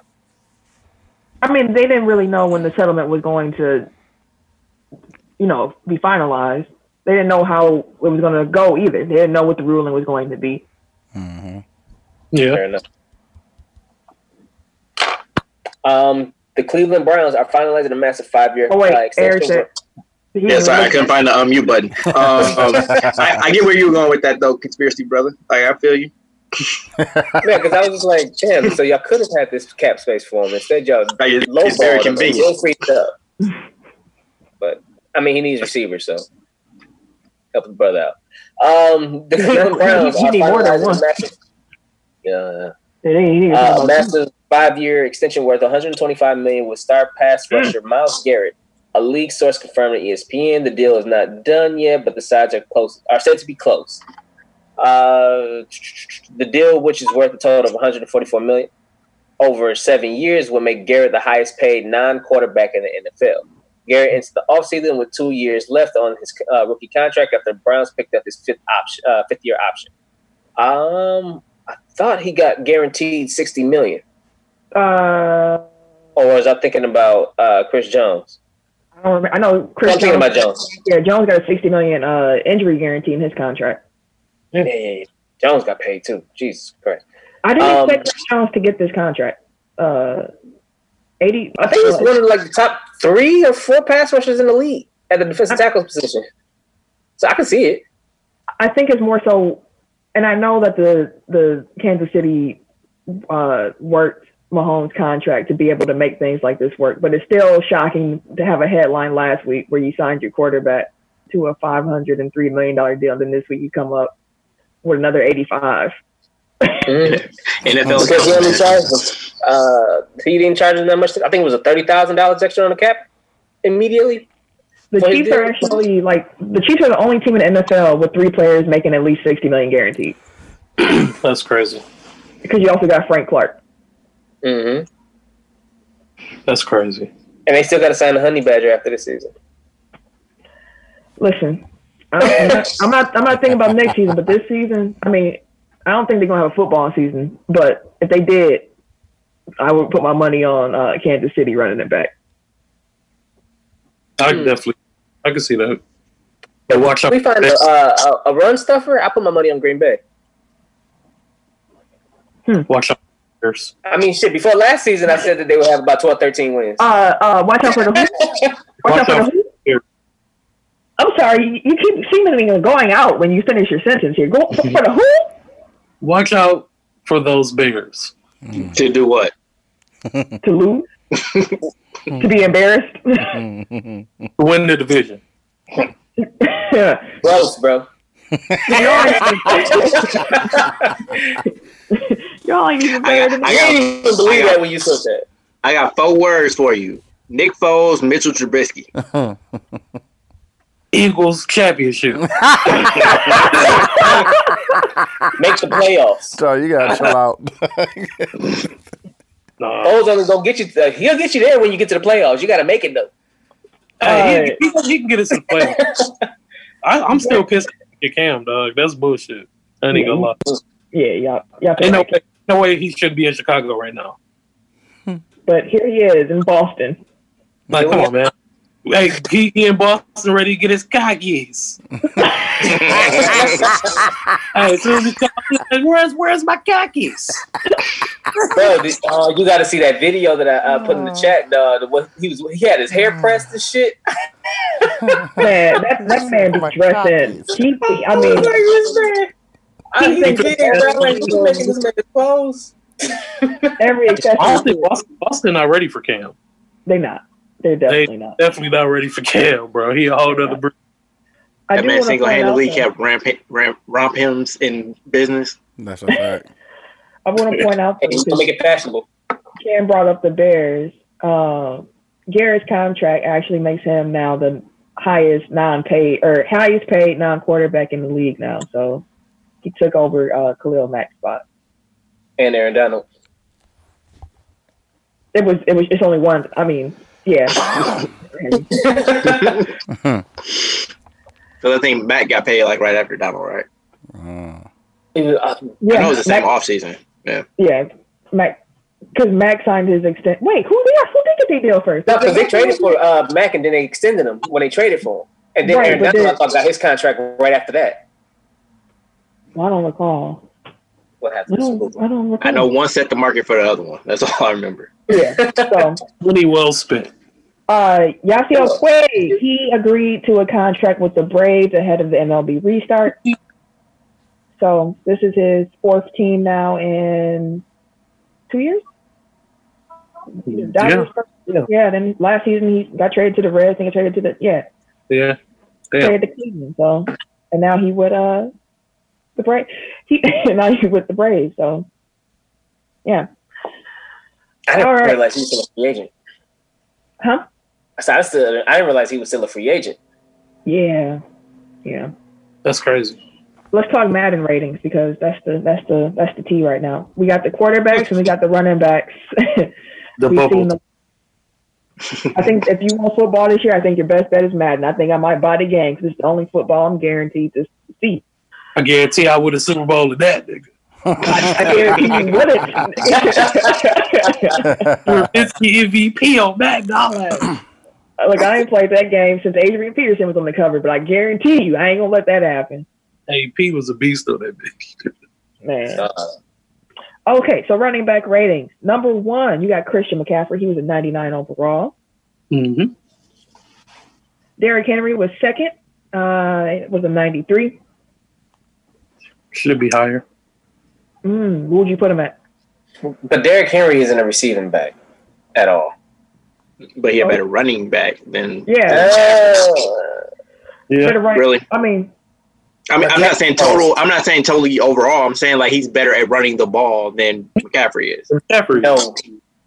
I mean, they didn't really know when the settlement was going to, you know, be finalized. They didn't know how it was going to go either. They didn't know what the ruling was going to be. Mhm. Yeah. Fair enough. Um, the Cleveland Browns are finalizing a massive five-year Oh wait, Eric extension. said. yeah, didn't sorry, I couldn't find the unmute button. Um, um, I, I get where you were going with that though, conspiracy brother. Like I feel you. Yeah, because I was just like, damn. So y'all could have had this cap space for him. Instead, y'all Like, it's, low it's very convenient. Up. But I mean, he needs receivers, so help the brother out. Um, the Cleveland Browns He are need more than finalizing one. a massive. Yeah. They didn't- he didn't talk Uh, massive five-year extension worth 125 million with star pass rusher Myles Garrett. A league source confirmed to ESPN the deal is not done yet, but the sides are close are said to be close. Uh, the deal, which is worth a total of 144 million over seven years, will make Garrett the highest paid non-quarterback in the NFL. Garrett enters the offseason with two years left on his uh, rookie contract after the Browns picked up his fifth option, uh, fifth year option. Um, I thought he got guaranteed 60 million. Uh, Or was I thinking about uh, Chris Jones? I don't remember. I know Chris I'm thinking Jones. about Jones. Yeah, Jones got a sixty million uh, injury guarantee in his contract. Yeah, yeah, yeah. Jones got paid too. Jesus Christ. I didn't Um, expect Ray Jones to get this contract. Uh, eighty. I think he's one of like the top three or four pass rushers in the league at the defensive tackle position. So I can see it. I think it's more so, and I know that the the Kansas City uh, worked Mahomes' contract to be able to make things like this work, but it's still shocking to have a headline last week where you signed your quarterback to a five hundred and three million dollar deal, and then this week you come up with another eighty five. Mhm. NFL Because he only coach, charged uh he didn't charge him that much. I think it was a thirty thousand dollars extra on the cap immediately. The Well, Chiefs are actually like the Chiefs are the only team in the NFL with three players making at least sixty million guaranteed. That's crazy. Because you also got Frank Clark. Mm-hmm. That's crazy. And they still got to sign the Honey Badger after this season. Listen, I'm not, I'm not. I'm not thinking about next season, but this season, I mean, I don't think they're gonna have a football season. But if they did, I would put my money on uh, Kansas City running it back. I Hmm. can definitely, I can see that. Yeah, watch out. We find a, uh, a, a run stuffer. I put my money on Green Bay. Watch out. Bears. I mean, shit. Before last season, I said that they would have about 12, 13 wins. Uh, uh, watch out for the who? Watch out for the who? I'm sorry, you, you keep seemingly going out when you finish your sentence here. Go for the who? Watch out for those Bears. to do what? To lose? to be embarrassed? To win the division. Gross, bro. Y'all ain't even I better got, than I I me. can't even believe got- that when you said that. I got four words for you: Nick Foles, Mitchell Trubisky. Eagles championship. Make the playoffs. So you gotta chill out. Nah. Foles only gonna get you. Uh, he'll get you there when you get to the playoffs. You got to make it though. Hey, he, he, he can get us in the playoffs. I, I'm still pissed at Cam, dog. That's bullshit. I ain't gonna lie. Yeah, y'all, y'all Ain't no, feel no way he should be in Chicago right now. But here he is in Boston. Like, come on, man. Hey, he, he in Boston ready to get his cockies. hey, as soon as he comes, where's where's my cockies? Bro, this, uh, you got to see that video that I uh, put in the chat. Dog, the, what he was, he had his hair pressed and shit. Man, that, that man My be dressing. cockies. He, I I'm mean, like. I, He he thinks did, that bro. Like, he making this man clothes. every accessory. Boston, Boston not ready for Cam. They not. They're definitely not. Definitely not ready for Cam, bro. He a whole other breed. I That do man single handedly kept ramp, ramp, romp hymns in business. That's a fact. I want to point out And he's gonna make it fashionable. Cam brought up the Bears. Um, Garrett's contract actually makes him now the highest non-paid or highest paid non-quarterback in the league now. So he took over uh, Khalil Mack's spot. And Aaron Donald. It was it was it's only one. I mean, yeah. So I think Mack got paid like right after Donald, right? Uh, He was- uh, I know yeah, it was the same Mack, off season. Yeah. yeah, Mack. Because Mack signed his extent. Wait, who did who did get the deal first? No, because they traded for uh, Mack and then they extended him when they traded for him. And then Right, Aaron Donald, I then- got his contract right after that. I don't recall. What I happened? don't. I don't recall. I know one set the market for the other one. That's all I remember. Yeah. So, Money well spent. Uh, Yasiel Puig, he agreed to a contract with the Braves ahead of the MLB restart. So this is his fourth team now in two years. First- Yeah. yeah. Then last season he got traded to the Reds. and he got traded to the yeah, Yeah. Yeah. traded to Cleveland. So and now he with uh the Braves. He now he's with the Braves. So yeah, I didn't All right. realize he was free agent. huh? I I, still, I didn't realize he was still a free agent. Yeah, yeah. That's crazy. let's talk Madden ratings because that's the that's the that's the T right now. We got the quarterbacks and we got the running backs. The We've bubble. the- I think if you want football this year, I think your best bet is Madden. I think I might buy the game because it's the only football I'm guaranteed to see. I guarantee I would a Super Bowl of that nigga. I guarantee you wouldn't. It's the MVP on Mac Dollar. Look, I ain't played that game since Adrian Peterson was on the cover, but I guarantee you, I ain't gonna let that happen. Hey, P was a beast on that bitch. Man. Uh, Okay, so running back ratings. Number one, you got Christian McCaffrey. He was a 99 overall. Mm-hmm. Derrick Henry was second. Uh, it was a 93. Should be higher. Mm, what would you put him at? but Derrick Henry isn't a receiving back at all. But he had oh. better running back than Yeah, Yeah. better really. I mean, I mean, I'm not saying total. I'm not saying totally overall. I'm saying like he's better at running the ball than McCaffrey is. McCaffrey. no,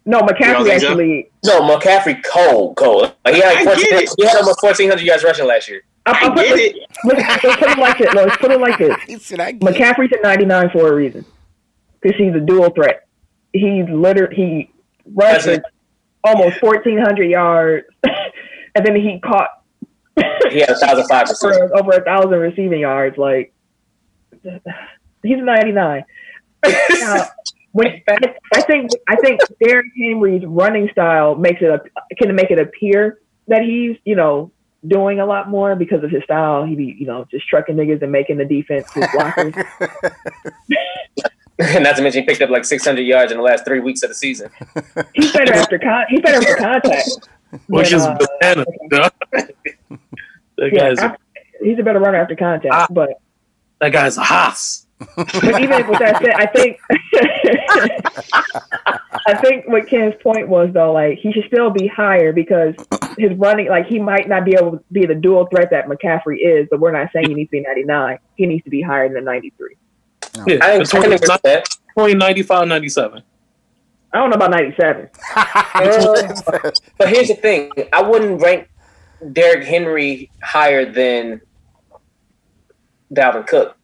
no, McCaffrey think so? actually. no, McCaffrey cold, cold. Like, he had I like get 14, it. he had almost 1,400 yards rushing last year. I, I I put, get it. Let's, let's put it like this. Let's put it like this. He said, it. McCaffrey's at 99 for a reason. Because he's a dual threat. He's literally, he rushed That's it. Almost 1,400 yards. and then he caught He had a thousand five percent. over a thousand receiving yards. Like, he's 99. Now, when, I, I think I think Derrick Henry's running style makes it a, can make it appear that he's you know doing a lot more because of his style. He be you know just trucking niggas and making the defense his blockers. Not to mention, he picked up like 600 yards in the last three weeks of the season. he's better after con- he's better after contact. Which than, is uh, banana. dog. that yeah, guy's a, I- he's a better runner after contact. Ah. But that guy's a hoss. but even with that said, I think I think what Ken's point was though, like he should still be higher because his running, like he might not be able to be the dual threat that McCaffrey is, but we're not saying he needs to be 99. He needs to be higher than 93. Yeah, I, I can between, agree with that. between 95 97. I don't know about 97. Uh, but here's the thing: I wouldn't rank Derrick Henry higher than Dalvin Cook.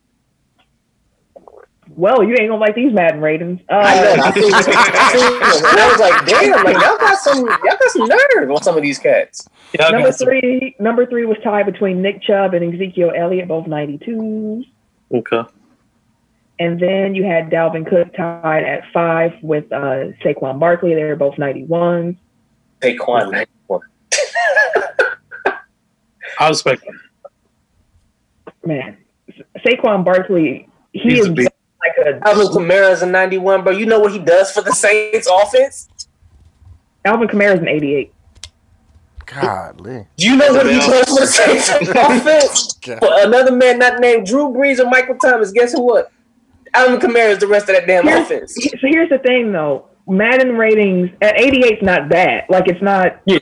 Well, you ain't gonna like these Madden ratings. Uh, I know. I, seen- I seen them, and I was like, damn, like y'all got some, y'all got some nerve on some of these cats. Yeah, number got some- three, number three was tied between Nick Chubb and Ezekiel Elliott, both 92s. Okay. And then you had Dalvin Cook tied at five with uh, Saquon Barkley. They were both 91s. Saquon, 91. I respect him. Man, Saquon Barkley, he He's is a like a Alvin Kamara's a 91, bro. You know what he does for the Saints offense? Alvin Kamara's an 88. Godly. Do you know what he does for the Saints offense? For another man not named Drew Brees or Michael Thomas, guess who what? Alvin Kamara is the rest of that damn Here's- offense. So here's the thing, though. Madden ratings at 88 is not bad. Like it's not. Yeah.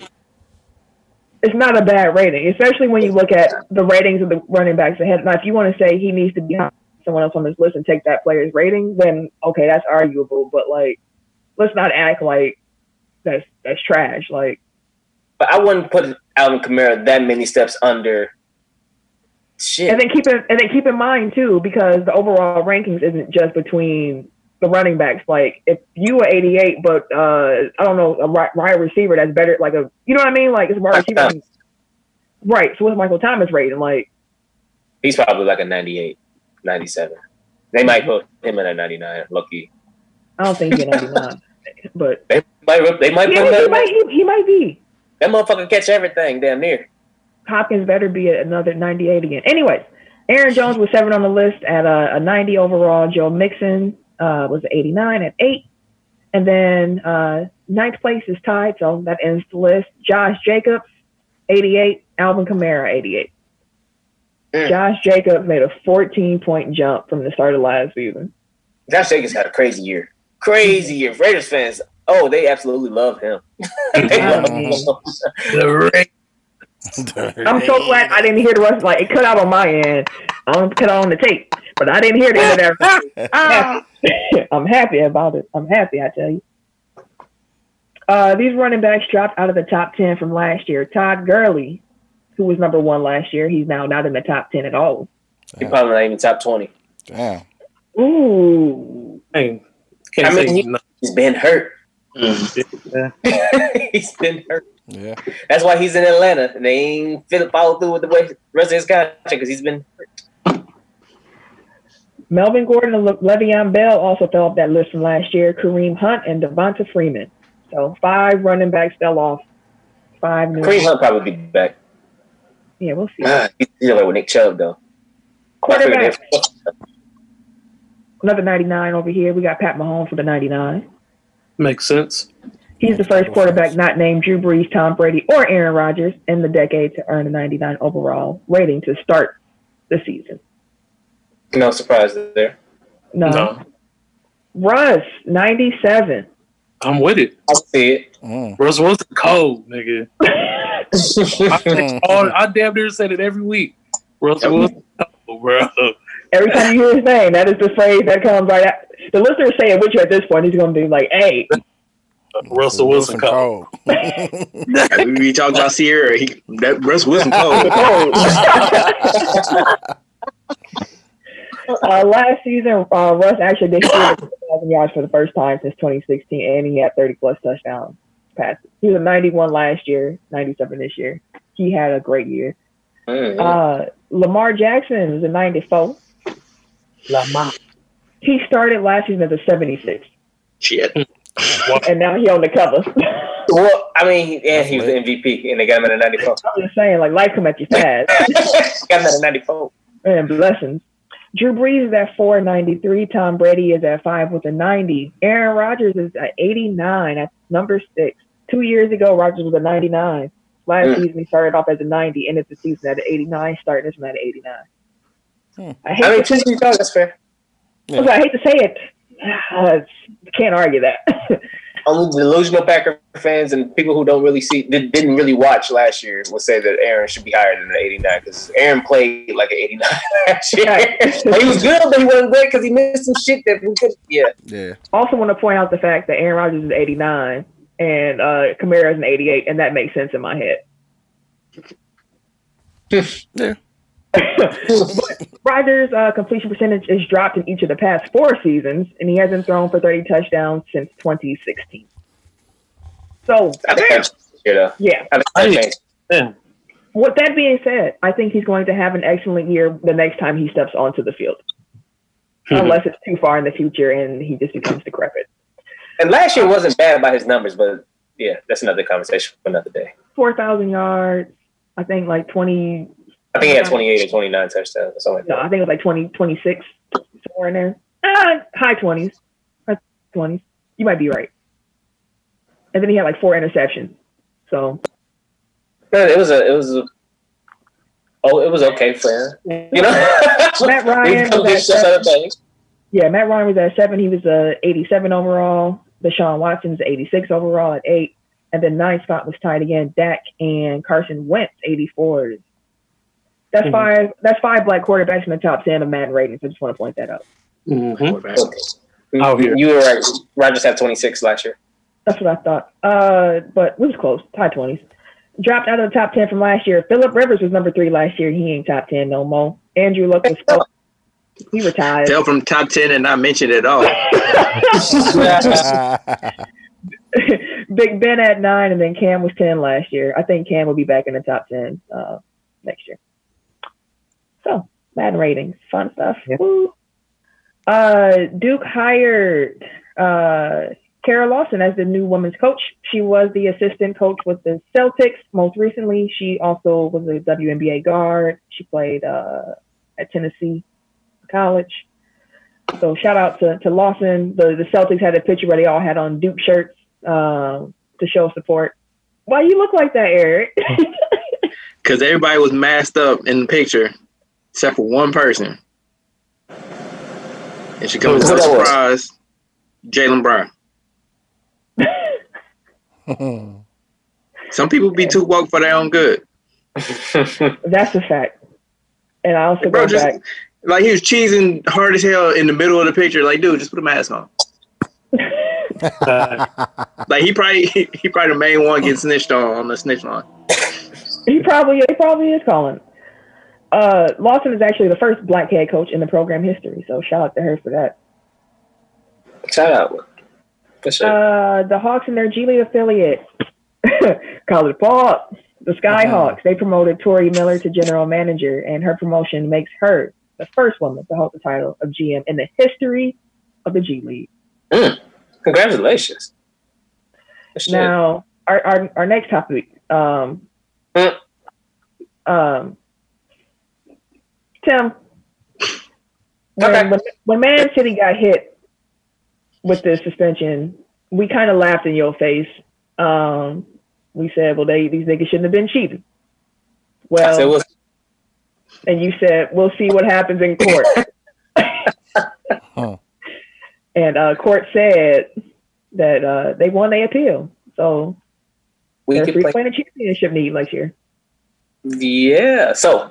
It's not a bad rating, especially when you look at the ratings of the running backs ahead. Now, if you want to say he needs to be on someone else on this list and take that player's rating, then okay, that's arguable. But like, let's not act like that's that's trash. Like, But I wouldn't put Alvin Kamara that many steps under. Shit. and then keep in and then keep in mind too, because the overall rankings isn't just between the running backs. Like, if you are 88, but uh, I don't know, a wide receiver that's better, like a, you know what I mean? Like, it's wide receiver. Right. So what's Michael Thomas rating? Like, He's probably like a 98, 97. They might put him in a 99, lucky. I don't think he's a 99, but They might, they might yeah, put him he in might, he, he might be. That motherfucker catch everything damn near. Hopkins better be at another 98 again. Anyways, Aaron Jones was seven on the list at a, a 90 overall. Joe Mixon uh, was 89 at eight. And then uh, ninth place is tied, so that ends the list. Josh Jacobs, 88. Alvin Kamara, 88. Mm. Josh Jacobs made a 14 point jump from the start of last season. Josh Jacobs had a crazy year. Crazy year. Raiders fans, oh, they absolutely love him. they love him. The Ra- I'm so glad I didn't hear the rest. Like, it cut out on my end. I don't cut out on the tape, but I didn't hear the end of that. I'm happy about it. I'm happy, I tell you. Uh, these running backs dropped out of the top 10 from last year. Todd Gurley, who was number one last year, he's now not in the top 10 at all. He probably not even top 20. Damn. Ooh. Hey, I mean, he, he's been hurt. Yeah. he's been hurt. Yeah. That's why he's in Atlanta. And they ain't fit follow through with the way rest of his contract because he's been Melvin Gordon and Le- Le'Veon Bell also fell off that list from last year. Kareem Hunt and Devonta Freeman. So five running backs fell off. Five new. Kareem Hunt probably be back. Yeah, we'll see. Ah, he's dealing with Nick Chubb though. Quarterback. another 99 over here. We got Pat Mahomes for the 99. Makes sense. He's the first quarterback not named Drew Brees, Tom Brady, or Aaron Rodgers in the decade to earn a 99 overall rating to start the season. No surprise there. No. No. Russ, 97. I'm with it. I see it. Mm. Russell Wilson cold, nigga. I, all, I damn near said it every week. Russell Wilson cold, bro. Every time you hear his name, that is the phrase that comes right out. The listeners say it with you at this point. He's going to be like, hey, Russell Wilson cold. Like, we be talking about Sierra. He, that Russ Wilson cold. uh, last season, uh, Russ actually did 2,000 yards for the first time since 2016, and he had 30 plus touchdowns passes. He was a 91 last year, 97 this year. He had a great year. Uh, Lamar Jackson was a 94. Lamar. He started last season as a 76, Shit. And now he on the cover. well, I mean, yeah, he was the MVP, and they got him at a 94. I'm just saying, like life come at you fast. got him at a 94. and blessings. Drew Brees is at 493. Tom Brady is at five with a 90. Aaron Rodgers is at 89 at number six. Two years ago, Rodgers was a 99. Last Mm. season, he started off as a 90, ended the season at an 89, starting this one at an 89. Hmm. I hate, I mean, to, truth be that's fair. I hate to say it. Uh, can't argue that. Only delusional Packer fans and people who don't really see, did, didn't really watch last year, will say that Aaron should be higher than an 89 because Aaron played like an 89 last year. Like, he was good, but he wasn't great because he missed some shit that we could. Yeah, Yeah. also want to point out the fact that Aaron Rodgers is 89 and uh, Kamara is an 88, and that makes sense in my head. Yeah. Rodgers' uh, completion percentage is dropped in each of the past four seasons, and he hasn't thrown for 30 touchdowns since 2016. So, I think that's you know. yeah. I think. Yeah. With that being said, I think he's going to have an excellent year the next time he steps onto the field, unless it's too far in the future and he just becomes decrepit. And last year wasn't bad by his numbers, but yeah, that's another conversation for another day. 4,000 yards, I think like 20, I think he had 28 or 29 touchdowns or something like no. I think it was like 20, 26, somewhere in there. Uh, high 20s. High 20s. You might be right. And then he had like four interceptions. So, It was a, it was a, oh, it was okay for him. You know? Matt Ryan was at shots out of things. Yeah, Matt Ryan was at seven. He was a 87 overall. Deshaun Watson was 86 overall at eight. And then ninth spot was tied again. Dak and Carson Wentz, 84s. That's Mhm. five. That's five black quarterbacks in the top ten of Madden ratings. I just want to point that out. Mhm. Okay. Out here. You were right. Rodgers had 26 last year. That's what I thought. Uh, but it was close. High 20s. Dropped out of the top 10 from last year. Philip Rivers was number three last year. He ain't top 10 no more. Andrew Luck was four. He retired. Tell from top 10 and not mentioned it all. Big Ben at nine, and then Cam was 10 last year. I think Cam will be back in the top 10 uh, next year. So, Madden ratings. Fun stuff. Woo. Uh, Duke hired uh, Kara Lawson as the new women's coach. She was the assistant coach with the Celtics. Most recently, she also was a WNBA guard. She played uh, at Tennessee College. So shout out to, to Lawson. The the Celtics had a picture where they all had on Duke shirts um, to show support. Why you look like that, Eric? Because everybody was masked up in the picture, except for one person. And she comes as Who a surprise, Jaylen Brown. Some people be too woke for their own good. That's a fact. And I also Bro, go just back. like he was cheesing hard as hell in the middle of the picture. Like, dude, just put a mask on. Uh, Like he probably he probably the main one getting snitched on on the snitch line. He probably he probably is calling. Uh, Lawson is actually the first black head coach in the program history, so shout out to her for that. Shout out. For sure. Uh, the Hawks and their G League affiliate, College Park, the Skyhawks, they promoted Tori Miller to general manager, and her promotion makes her the first woman to hold the title of GM in the history of the G League. Congratulations. For sure. Now, our, our our next topic, um, Mm. um, Tim, when, Okay. when when Man City got hit with the suspension, we kind of laughed in your face. Um, we said, "Well, they these niggas shouldn't have been cheating." Well, said, well, and you said, "We'll see what happens in court." Huh. And uh, court said that uh, they won their appeal, so we they're could play. playing the championship need next year. Yeah. So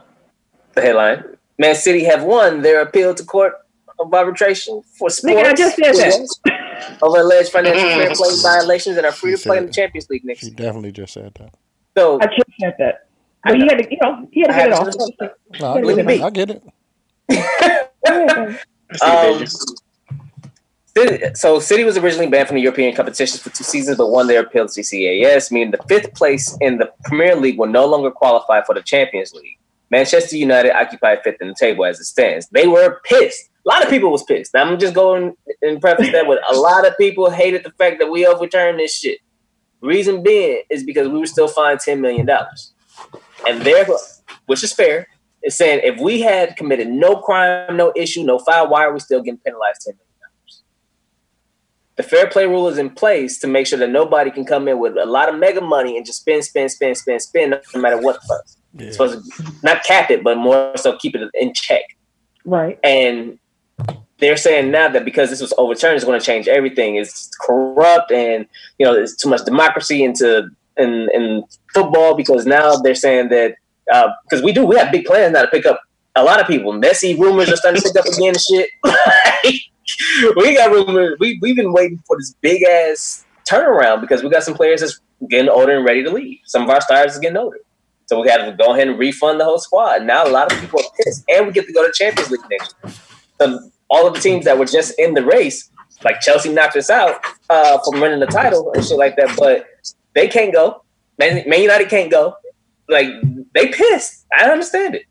the headline: Man City have won their appeal to court of arbitration for sports. Nigga, I just said that. over alleged financial fair play violations and are free to play in the Champions League next She year. definitely just said that. So I just said that. But he had to, you know, he had to I get it had off. to- No, I get it. I get it. Um, so City was originally banned from the European competitions for two seasons, but won their appeal to CAS, meaning the fifth place in the Premier League will no longer qualify for the Champions League. Manchester United occupied fifth in the table as it stands. They were pissed. A lot of people was pissed. Now, I'm just going and preface that with a lot of people hated the fact that we overturned this shit. Reason being is because we were still fined ten million dollars, and therefore, which is fair, is saying if we had committed no crime, no issue, no foul, why are we still getting penalized ten million dollars? The fair play rule is in place to make sure that nobody can come in with a lot of mega money and just spend, spend, spend, spend, spend, no matter what the fuck. Yeah. It's supposed to not cap it, but more so keep it in check. Right. And they're saying now that because this was overturned, it's going to change everything. It's corrupt, and you know, there's too much democracy into in in football. Because now they're saying that uh, because we do, we have big plans now to pick up a lot of people. Messi rumors are starting to pick up again and shit. we got rumors. We we've been waiting for this big ass turnaround because we got some players that's getting older and ready to leave. Some of our stars are getting older. So we got to go ahead and refund the whole squad. Now a lot of people are pissed, and we get to go to Champions League next year. So all of the teams that were just in the race, like Chelsea knocked us out uh, from winning the title and shit like that, but they can't go. Man, Man United can't go. Like they pissed. I understand it.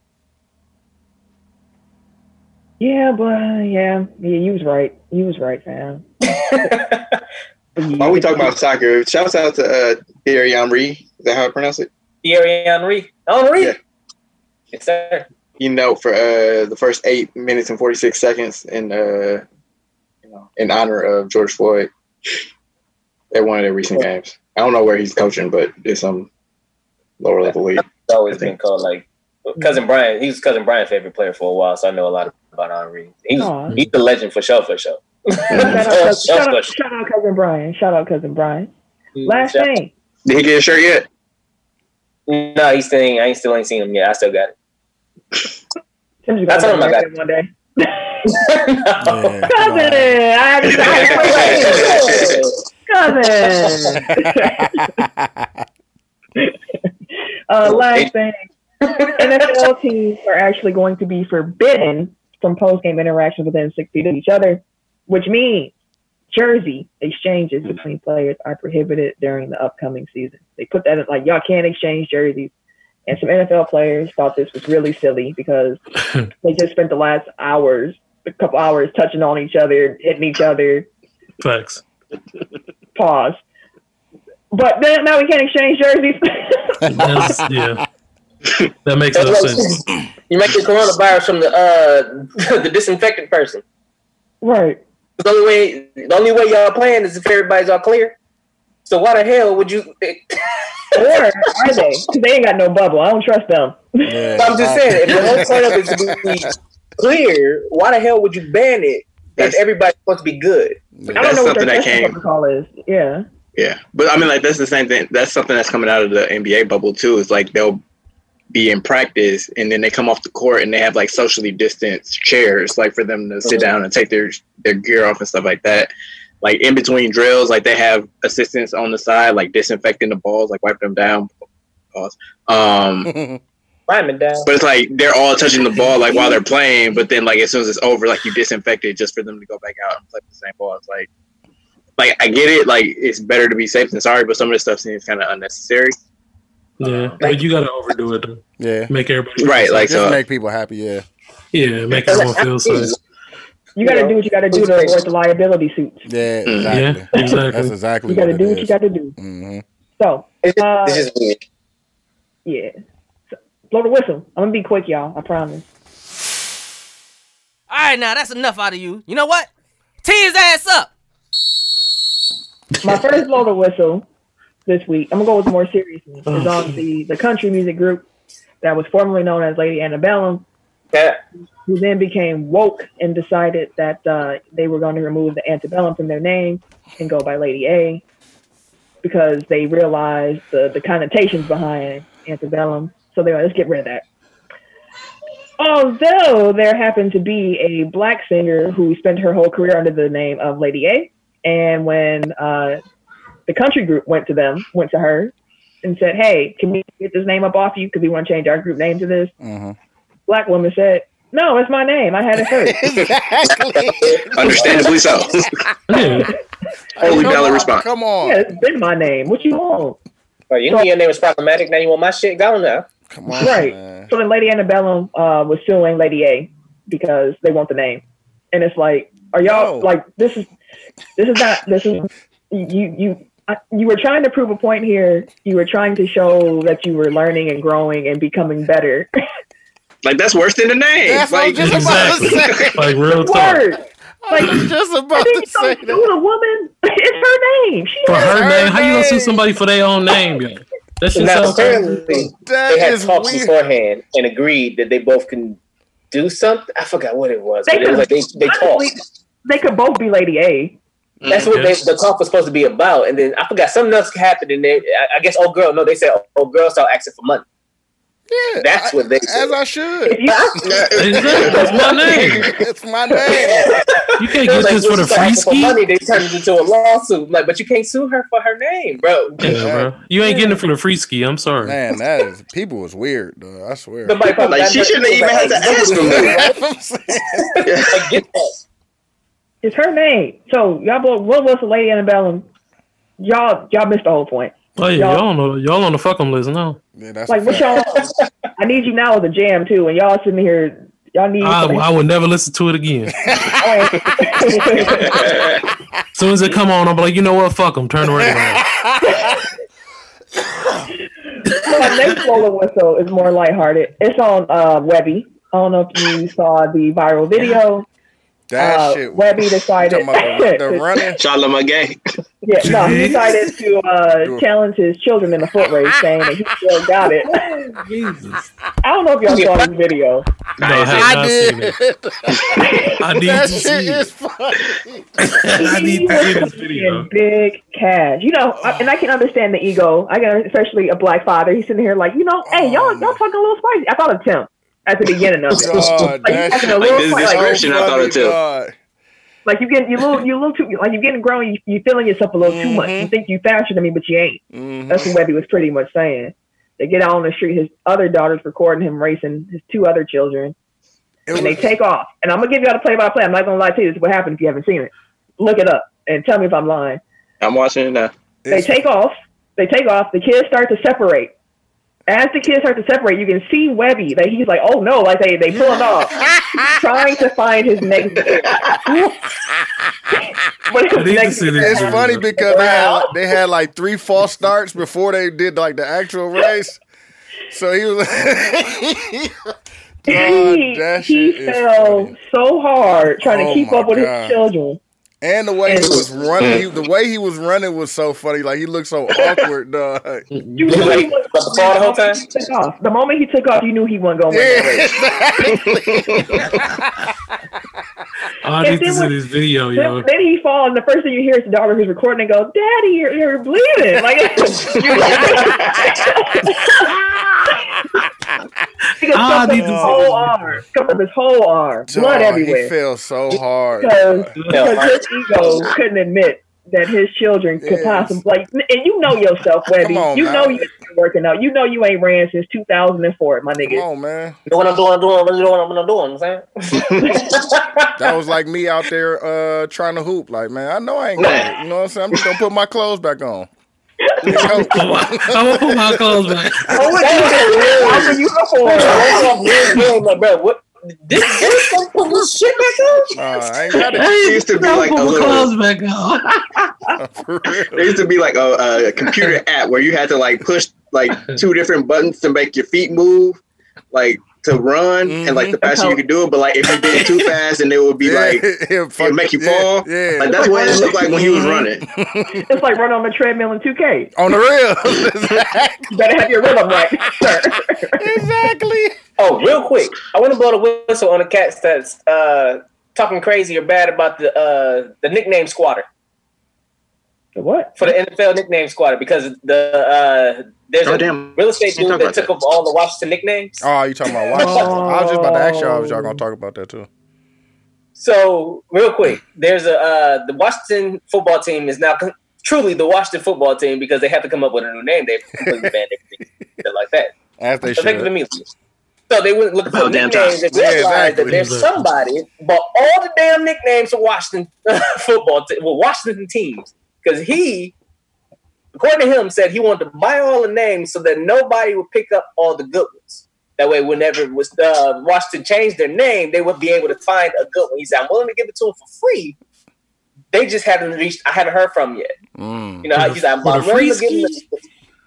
Yeah, but yeah, yeah, you was right. You was right, fam. While we talk about soccer, shouts out to uh, Thierry Henry. Is that how I pronounce it? Thierry Henry. Henry. Yeah. Yes, sir. You know, for uh, the first eight minutes and forty six seconds in uh, you know, in honor of George Floyd at one of their recent games. I don't know where he's coaching, but it's some lower level league. It's always been called like cousin Brian. He was cousin Brian's favorite player for a while, so I know a lot about Henry. He's Aw. he's a legend for sure, for sure. Shout out, Shout cousin, out- out, shout out, cousin Brian. Shout out, cousin Brian. Last Shout- thing. Did he get a shirt yet? No, he's still ain't, I ain't still ain't seen him yet. I still got it. I told him I got it one day. Yeah. Cousin, I had to cousin. uh, last thing, NFL teams are actually going to be forbidden from post-game interactions within six feet of each other, which means jersey exchanges between players are prohibited during the upcoming season. They put that in like y'all can't exchange jerseys. And some NFL players thought this was really silly because they just spent the last hours, a couple hours, touching on each other, hitting each other. Facts. Pause. But then now we can't exchange jerseys. That's, yeah. That makes no That's like- sense. You make the coronavirus from the uh the disinfectant person. right. The only way the only way y'all playing is if everybody's all clear. So why the hell would you? Or are they? 'Cause they ain't got no bubble. I don't trust them. Yeah, I'm just saying, if the whole setup is to be clear, why the hell would you ban it if That's- everybody's supposed to be good? I don't That's know what something their that testing came- protocol is. Yeah. Yeah, but I mean, like that's the same thing. That's something that's coming out of the NBA bubble too. It's like they'll be in practice and then they come off the court and they have like socially distanced chairs, like for them to sit Mhm. down and take their their gear off and stuff like that. Like in between drills, like they have assistants on the side, like disinfecting the balls, like wiping them down. Pause. Um, Lyman down. but it's like they're all touching the ball like while they're playing, but then like as soon as it's over, like you disinfect it just for them to go back out and play the same ball. It's like, like I get it, like it's better to be safe than sorry, but some of this stuff seems kind of unnecessary. Yeah. But you got to overdo it yeah. make everybody Right, like Just so. make people happy. Yeah. Yeah, make everyone feel safe. You got to know, do what you got to do to avoid the liability suits. Yeah. Mm. Exactly. Yeah, exactly. That's exactly You got to what do it what you got to do. Mhm. So, It's just, Uh, it's just weird. yeah. So, blow the whistle. I'm going to be quick, y'all. I promise. All right, now that's enough out of you. You know what? Tee his ass up. My first blow the whistle this week, I'm gonna go with more serious one, Oh, is on the, the country music group that was formerly known as Lady Antebellum, Yeah. who then became woke and decided that uh, they were going to remove the antebellum from their name and go by Lady A because they realized the, the connotations behind antebellum. So they were like, let's get rid of that. Although there happened to be a black singer who spent her whole career under the name of Lady A, and when uh, the country group went to them, went to her, and said, "Hey, can we get this name up off you? Because we want to change our group name to this." Mhm. Black woman said, "No, it's my name. I had it first." Understandably so. Holy Only valid response. Come on. yeah, it's been my name. What you want? Bro, you know your name is problematic. Now you want my shit gone now. Come on. Right. Man. So then Lady Antebellum uh, was suing Lady A because they want the name, and it's like, are y'all No. like this is this is not this is you you. I, you were trying to prove a point here. You were trying to show that you were learning and growing and becoming better. Like that's worse than the name. That's what like was just about to say. Like real talk. Word. I was just about think to so say sue that. a woman. It's her name. She For her her name, how you gonna sue somebody for their own name, yo? That shit Now, crazy. apparently, That they had is talks weird. beforehand and agreed that they both can do something. I forgot what it was. They But it was like they, they honestly, talked. They could both be Lady A. Mm-hmm. That's what they, the talk was supposed to be about. And then I forgot something else happened. And they, I, I guess, oh girl, no, they said, oh girl, started asking for money. Yeah, That's I- what they As said. I should. If you, That's my name. it's my name. You can't get like, this for she the free asking for ski. money, they turned it into a lawsuit. Like, but you can't sue her for her name, bro. Yeah, bro. You ain't getting it for the free ski. I'm sorry. Man, that is people was weird, though. I swear. Nobody probably Like, she shouldn't to even with have to that. ask for money. That's what I get that. It's her name. So y'all both, what was the Lady Antebellum? Y'all, y'all missed the whole point. Oh yeah, y'all on the y'all on the fuck 'em list now. Yeah, that's Like what y'all? I need you now with a jam too, and y'all sitting here. Y'all need. I, I would never listen to it again. As soon as it come on, I'm like, you know what? Fuck them. Turn the radio on. My next roller whistle is more lighthearted. It's on uh, Webbie. I don't know if you saw the viral video. That uh, shit. Webbie decided. Talking about the, the running. Charlamagne Gay. yeah, no, he decided to uh, challenge his children in the foot race, saying that he still got it. Jesus. I don't know if y'all saw this video. No, I have I not did. seen it. I need that to shit see is funny. I need to see this video. in big cash. You know, I- and I can understand the ego. I can, especially a black father. He's sitting here like, you know, hey, y'all, y'all talking a little spicy. I thought of Tim at the beginning of it. God, Like, you that talking Like this spicy. Like, description, I thought it too. God. like you getting you little you little too like you getting grown. You you feeling yourself a little too much. You think you faster than me, but you ain't. Mhm. That's what Webbie was pretty much saying. They get out on the street. His other daughter's recording him racing his two other children, It and they take off. And I'm gonna give y'all the play by play. I'm not gonna lie to you. This is what happened if you haven't seen it. Look it up and tell me if I'm lying. I'm watching it now. They it's- take off. They take off. The kids start to separate. As the kids start to separate, you can see Webbie that he's like, "Oh no!" Like they they pull him off, trying to find his next. But his I need to next- It's funny because they had, like, they had like three false starts before they did like the actual race. So he was. God, he, oh, that he is fell funny. so hard trying Oh to keep up with God. his children. And the way he was running, he, the way he was running was so funny. Like he looked so awkward, dog. You knew he wasn't but before the whole time? he took off. The moment he took off, you knew he wasn't going to win that race. I need to see this video, Then, yo. then he falls, and the first thing you hear is the daughter who's recording and goes, "Daddy, you're, you're bleeding!" Like, he goes, Ah, comes these his whole arm, comes up his whole arm, blood everywhere. He fell so hard. because because his ego couldn't admit that his children could Yes. possibly like and you know yourself, Webbie. On, you man. know you've been working out. You know you ain't ran since two thousand and four, my nigga. Come nigga. on, man. You know what I'm doing? I'm doing what I'm doing. What I'm doing. You know what I'm saying? That was like me out there uh, trying to hoop. Like, man, I know I ain't got it. You know what I'm saying? I'm just gonna put my clothes back on. You? I'm gonna put my clothes back. Oh, what you uniform. Bro, what? This gonna put this shit back on? Nah, I ain't got it There used to be like a little. back on. There used to be like a, a computer app where you had to like push like two different buttons to make your feet move, like to run and like the faster you could do it, but like if you did it too fast, and it would be like it'll would make you fall. Yeah, Like that's what it looked like when he was running. It's like running on the treadmill in 2K. on the real. You better have your rhythm right, sir. exactly. Oh, real quick, I want to blow the whistle on the cats that's uh, talking crazy or bad about the uh, the nickname squatter The what? for the NFL nickname squatter because the uh, there's Oh, a damn. real estate dude that took that. up all the Washington nicknames. Oh, you talking about Washington? I was just about to ask y'all if y'all gonna talk about that too. So, real quick, there's a uh, the Washington football team is now con- truly the Washington football team because they have to come up with a new name. They've completely banned everything like that. As they Effective should. immediately. So they went looking for About damn nicknames and time. Yeah, realized that there's somebody bought all the damn nicknames for Washington football, te- well, Washington teams, because he, according to him, said he wanted to buy all the names so that nobody would pick up all the good ones. That way, whenever it was uh, Washington changed their name, they would be able to find a good one. He said, "I'm willing to give it to him for free." They just haven't reached. I haven't heard from 'em yet. Mm. You know, For the- he's like, I'm, for willing to give him. the-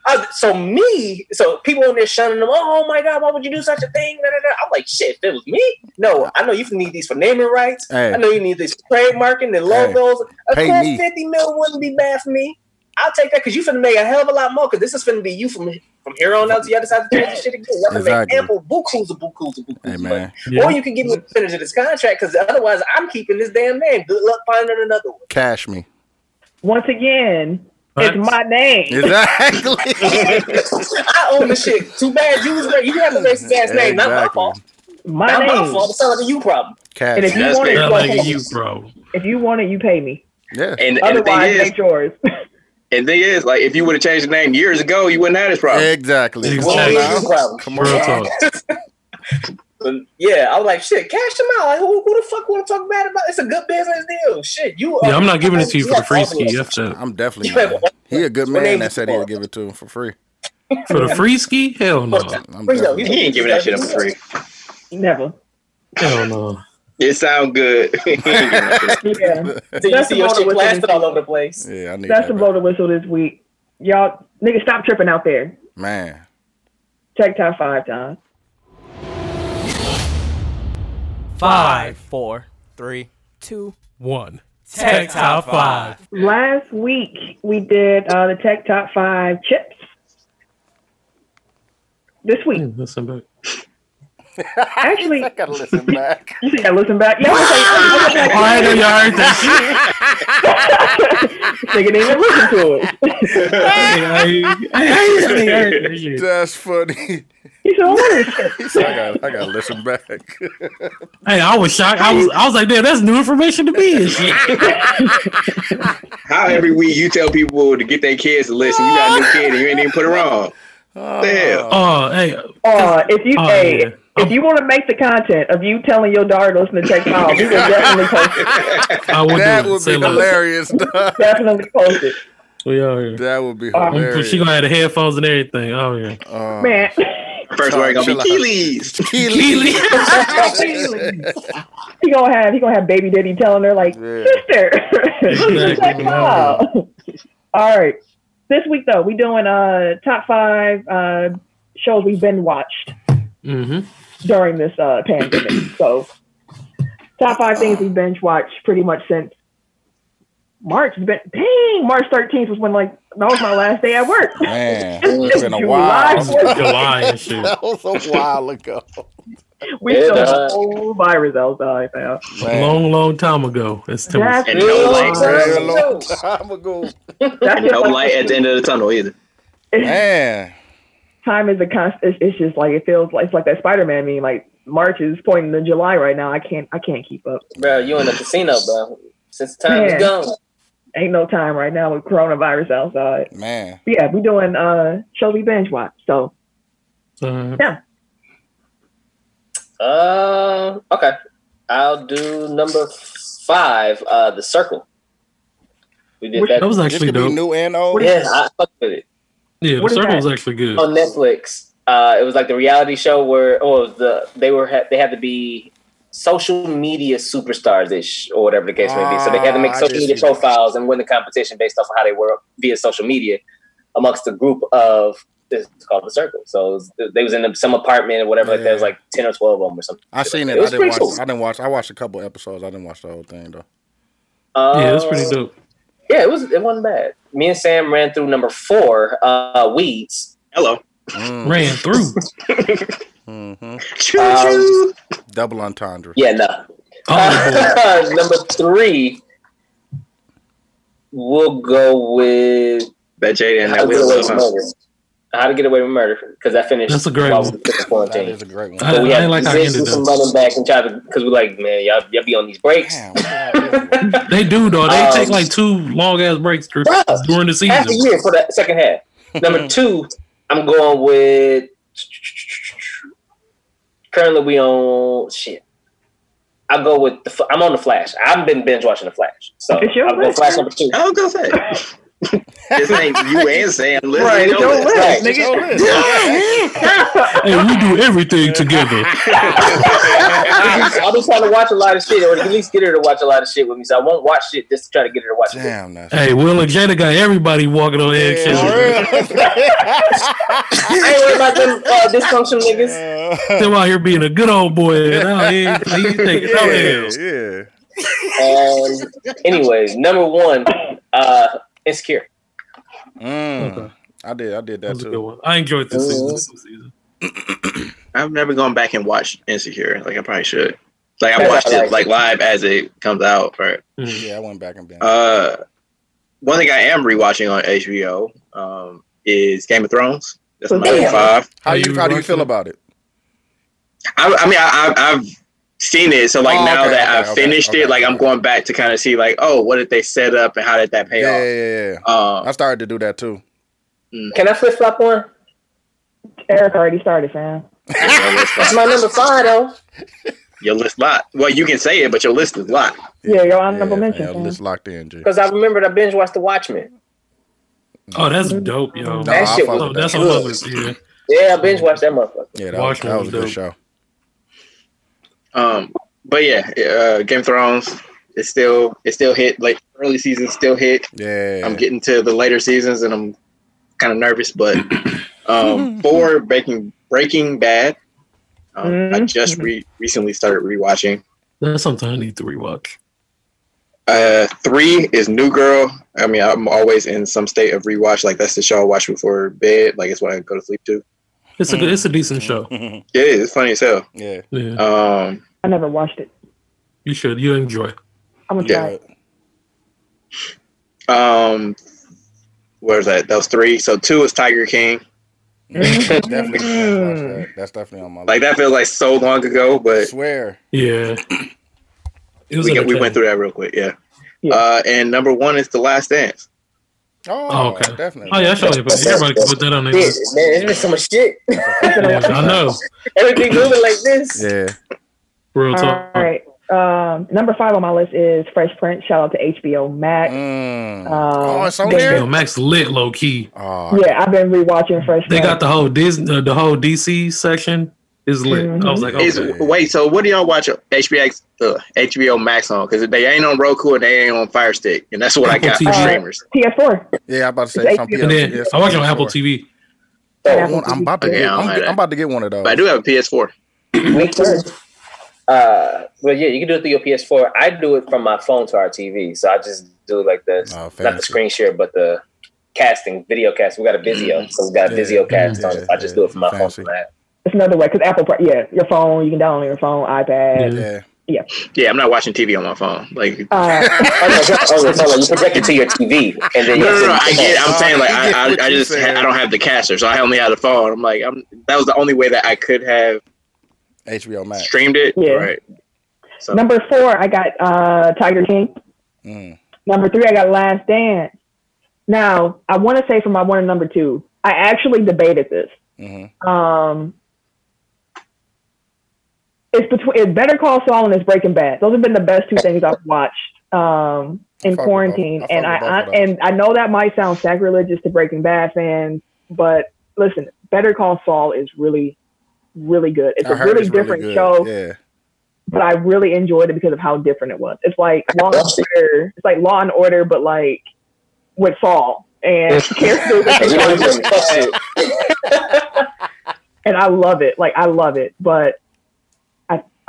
Uh, so me, so people in there shunning them. Oh my god, why would you do such a thing? Da, da, da. I'm like, shit. If it was me, no. I know you need these for naming rights. Hey. I know you need this trademarking and logos. Of Pay course, me. fifty mil wouldn't be bad for me. I'll take that because you finna make a hell of a lot more. Because this is finna be you from from here on out. So you decide to change the shit again. Y'all finna Exactly. make ample bukus of bukus of bukus. Hey man. Yeah. Or you can give me a percentage of this contract because otherwise I'm keeping this damn name. Good luck finding another one. cash me. Once again, Facts. it's my name. Exactly. I own the shit. Too bad you was right. You have a racist ass name. Not my fault. My Not my fault. It sounds like a you problem. Cash. And if you That's want it, fair. you Not pay like me. you, bro. If you want it, you pay me. Yeah. And, and Otherwise, is, make yours. and the thing is, like if you would have changed the name years ago, you wouldn't have this problem. Exactly. Come Well, on it now. is a problem. Come on. Real talk. Yeah, I was like, shit, cash them out. Like, who, who the fuck want to talk bad about? It's a good business deal. Shit, you. Yeah, I'm not giving it to you for the free ski. F. I'm definitely. Not. He a good man that said he'd give it to him for free. For the free ski? Hell no. I'm Free though. definitely- He ain't giving that shit up for free. Never. Hell no. It sound good. He ain't giving that shit. Yeah. So you That's see the your motor shit with plastered it. all over the place. Yeah, I need That's that. the blow the whistle this week. Y'all, niggas, stop tripping out there. Man, Check top five times. Five, four, three, two. One. Tech Top Five. Last week we did uh, the Tech Top Five chips. This week, Yeah, listen back. actually, I gotta listen back. you think I listen back? Yeah, I Oh, I know y'all heard that shit. Nigga didn't even listen to it. I, I, I. That's funny. He said, "Oh, He said, I got, I gotta listen back. Hey, I was shocked. I was, I was like, damn, that's new information to me. How every week you tell people to get their kids to listen, you got a new kid and you ain't even put it wrong. What the hell? Oh, hey, Uh, if you Oh, hey, yeah. If you want to make the content of you telling your daughter to listen to Tech Five, we will definitely post it. I would that would be hilarious. Definitely post it, We out here. that would be hilarious. She gonna have the headphones and everything. Oh yeah. Uh, man. First word gonna be Chill out. Keely's. Keely. he gonna have he gonna have baby daddy telling her like Yeah. sister. Exactly. Check it. All right. This week though, we doing uh top five uh shows we've been watched mm-hmm. During this uh pandemic. So top five things we binge watched pretty much since March. It's been dang March thirteenth was when like that was my last day at work. Man, It's it's been a July while. 4th. July and shit. that was a while ago. We Yeah, still have dog. a whole virus outside now. Man. Long, long time ago. It's Tim- That's And no lights. Very long time ago. That's No light at the end of the tunnel either. Man, time is a constant. It's, it's just like it feels like it's like that Spider-Man meme. Like March is pointing to July right now. I can't. I can't keep up. Bro, you in the casino, bro. Since time is gone. Ain't no time right now with coronavirus outside. man. But yeah, we doing uh shows we binge watch. So Uh, Uh, okay. I'll do number five, uh, The Circle. We did Which- that. that was actually could be dope. new and old. yeah, I fucked with it. Yeah, the What is circle that? was actually good. on Netflix. Uh, it was like the reality show where, oh, the they were they had to be social media superstars ish or whatever the case may be. So they had to make Ah, social media see that. profiles and win the competition based off of how they were via social media amongst a group of it's called the Circle. So was, they was in some apartment or whatever. Like there was like ten or twelve of them or something. I seen it. It I didn't watch. cool. I didn't watch. I watched a couple episodes. I didn't watch the whole thing though. yeah, it's pretty Uh, dope. Yeah, it was. It wasn't bad. Me and Sam ran through number four, uh, Weeds. Hello. Mm. Ran through. hmm Choo Um. Double entendre. Yeah, no. Oh, number three, we'll go with That Jada and How that to How to Get Away with Murder because I finished. That's a great while one. we were in That quarantine. is a great one. I- But we had ain't like we how did it do ended, some though. running back and try to because we're like man y'all, y'all be on these breaks. Damn, what the hell is this? They do though. They Um, take like two long ass breaks dur- Bruh, during the half a season. year for the second half. Number two, I'm going with. Currently, we on shit. I'll go with the. I'm on the Flash. I've been binge watching the Flash, so It's your I'll go Flash number two. I was gonna say. this ain't you and Sam. Listen, Right, to it's your your list. list, Right. Nigga. list. Hey, we do everything together. I'll be trying to watch a lot of shit, or at least get her to watch a lot of shit with me. So I won't watch shit just to try to get her to watch. Damn, that's Hey, Will and Jada got everybody walking on eggshells. I ain't worried about them uh, dysfunctional niggas. Them out here being a good old boy, and out here he taking no yeah. And anyways, number one, uh, Insecure. Mm. Okay. I did. I did That that was a good too. one. I enjoyed this season. Mhm. This season. I've never gone back and watched Insecure. Like I probably should. Like I watched it like live as it comes out. Right. Mhm. Yeah, I went back and been. Uh, one thing I am rewatching on HBO um, is Game of Thrones. That's my Damn. number five. how Are you? you How do you feel about it? I, I mean, I, I, I've seen it, so like Oh, now okay, that okay, I've okay, finished okay, it, like I'm going back to kind of see like, oh, what did they set up and how did that pay Yeah, off? yeah, yeah. Um, I started to do that too. Can I flip flop one? Eric already started, fam. That's my number five though. your list lot. Well, you can say it, but your list is lot. Yeah, your honorable yeah, mention. Yeah, list locked in, Because I remember I binge watched The Watchmen. Oh, that's dope, yo. No, That I shit fuck was Oh, that's that. on my good. Yeah. Yeah, I binge watched that motherfucker. Yeah, that was, that was a was good show. Um, but yeah, uh, Game of Thrones. It still it still hit like early seasons still hit. Yeah. I'm getting to the later seasons and I'm kind of nervous, but um, for Breaking Breaking Bad, um, I just re- recently started rewatching. That's something I need to rewatch. Uh, three is New Girl. I mean, I'm always in some state of rewatch. Like that's the show I watch before bed. Like it's what I go to sleep to. It's a good, it's a decent show. Yeah, It's funny as hell. yeah. Yeah, Um, I never watched it. you should. You enjoy. I'm gonna Yeah. try it. um, where's that? That was three. So two is Tiger King. definitely. can't that. That's definitely on my Like that feels like so long ago, I but swear. Yeah. It was we, got, we went through that real quick. Yeah. Yeah. Uh, and number one is The Last Dance. Oh, Oh, okay. definitely. Oh yeah, that's probably everybody can put that on there. Shit, list. man, there's been so much shit. Yeah, I know. Everything moving like this. Yeah. Real talk. right. Um, number five on my list is Fresh Prince. Shout out to HBO Max. Mm. Um, oh, it's on they- there. Yo, Max lit low key. Oh, Yeah, I've been rewatching Fresh They Prince. got the whole Disney, uh, the whole DC section is lit. I was like, okay. Is wait, so what do y'all watch HBO uh, HBO Max on? Because they ain't on Roku and they ain't on Fire Stick, and that's what Apple I got TV. for streamers. PS4. yeah. I'm about to say It's some HBO. and then PS I watch it on Apple TV. I'm, I'm about to get. I don't I'm, have get- that. I'm about to get one of those. But I do have a PS4. Me too. Uh, but yeah, you can do it through your PS4. I do it from my phone to our TV, so I just do like the Oh, not the screen share, but the casting, video cast. We got a Vizio, so we got a Yeah, Vizio cast on. yeah, it. I just yeah, do it from my phone fancy. from that. It's another way because Apple, yeah, your phone, you can download your phone, iPad. Yeah. Yeah, I'm not watching TV on my phone. Like, Uh, Oh, no, oh, no, no, you project it to your TV, and then no, you no, no. I get. I'm saying like I I, I, I just. I don't have the caster, so I only have the phone. I'm like, I'm. That was the only way that I could have HBO Max. streamed it. Yeah. Right. So number four, I got uh, Tiger King. Mm. Number three, I got Last Dance. Now, I want to say for my one and number two, I actually debated this. hmm Um, it's between it's Better Call Saul and it's Breaking Bad. Those have been the best two things I've watched um, in I quarantine. I And I, I and I know that might sound sacrilegious to Breaking Bad fans, but listen, Better Call Saul is really, really good. It's I a heard really it's different good. show, Yeah. but I really enjoyed it because of how different it was. It's like Law and Order. It's like Law and Order, but like with Saul and characters. And you know, you just- and I love it. Like I love it, but I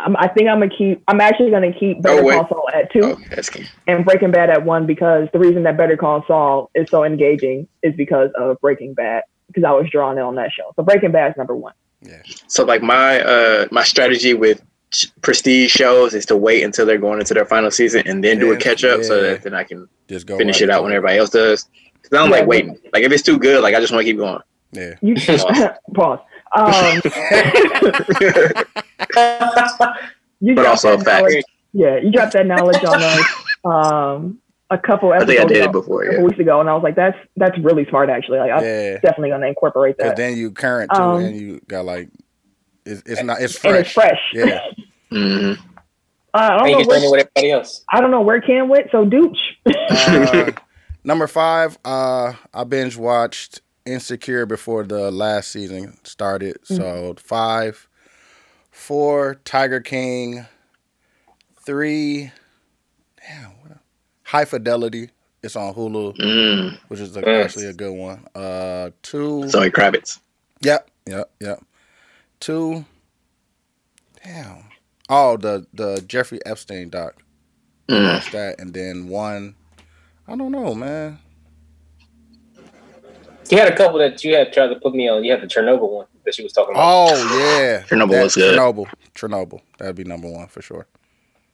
I'm, I think I'm gonna keep. I'm actually gonna keep Better Oh. Call Saul at two Oh, and Breaking Bad at one because the reason that Better Call Saul is so engaging is because of Breaking Bad because I was drawn in on that show. So Breaking Bad is number one. Yeah. So like my uh my strategy with prestige shows is to wait until they're going into their final season and then do a catch up so that then I can Just go finish right it out to when everybody else does. Cause I don't like waiting. Like if it's too good, like I just want to keep going. Yeah. You pause. Um, you But also that a fact. Yeah, you dropped that knowledge on us um, a couple episodes. I episodes think I did ago, it before. a Yeah. couple weeks ago, and I was like, "That's that's really smart, actually. Like, I'm Yeah. definitely gonna incorporate Because that." then you current too, Um, and you got like, it's, it's not, it's and it's fresh. fresh. Yeah. hmm Uh, I don't you know can where, with everybody else. I don't know where Cam went. So Dooch. Uh, number five, uh, I binge watched Insecure before the last season started. So five, four, Tiger King, three, damn, what a, High Fidelity. It's on Hulu, Mm. which is a, Yes. actually a good one. Uh, two, Zoe Kravitz. Yep, yep, yep. Two. Damn. Oh, the the Jeffrey Epstein doc. Mm. Watch that, and then one. I don't know, man. You had a couple that you had tried to put me on. You had the Chernobyl one that she was talking about. Oh yeah, Chernobyl That- was good. Chernobyl, Chernobyl. That'd be number one for sure.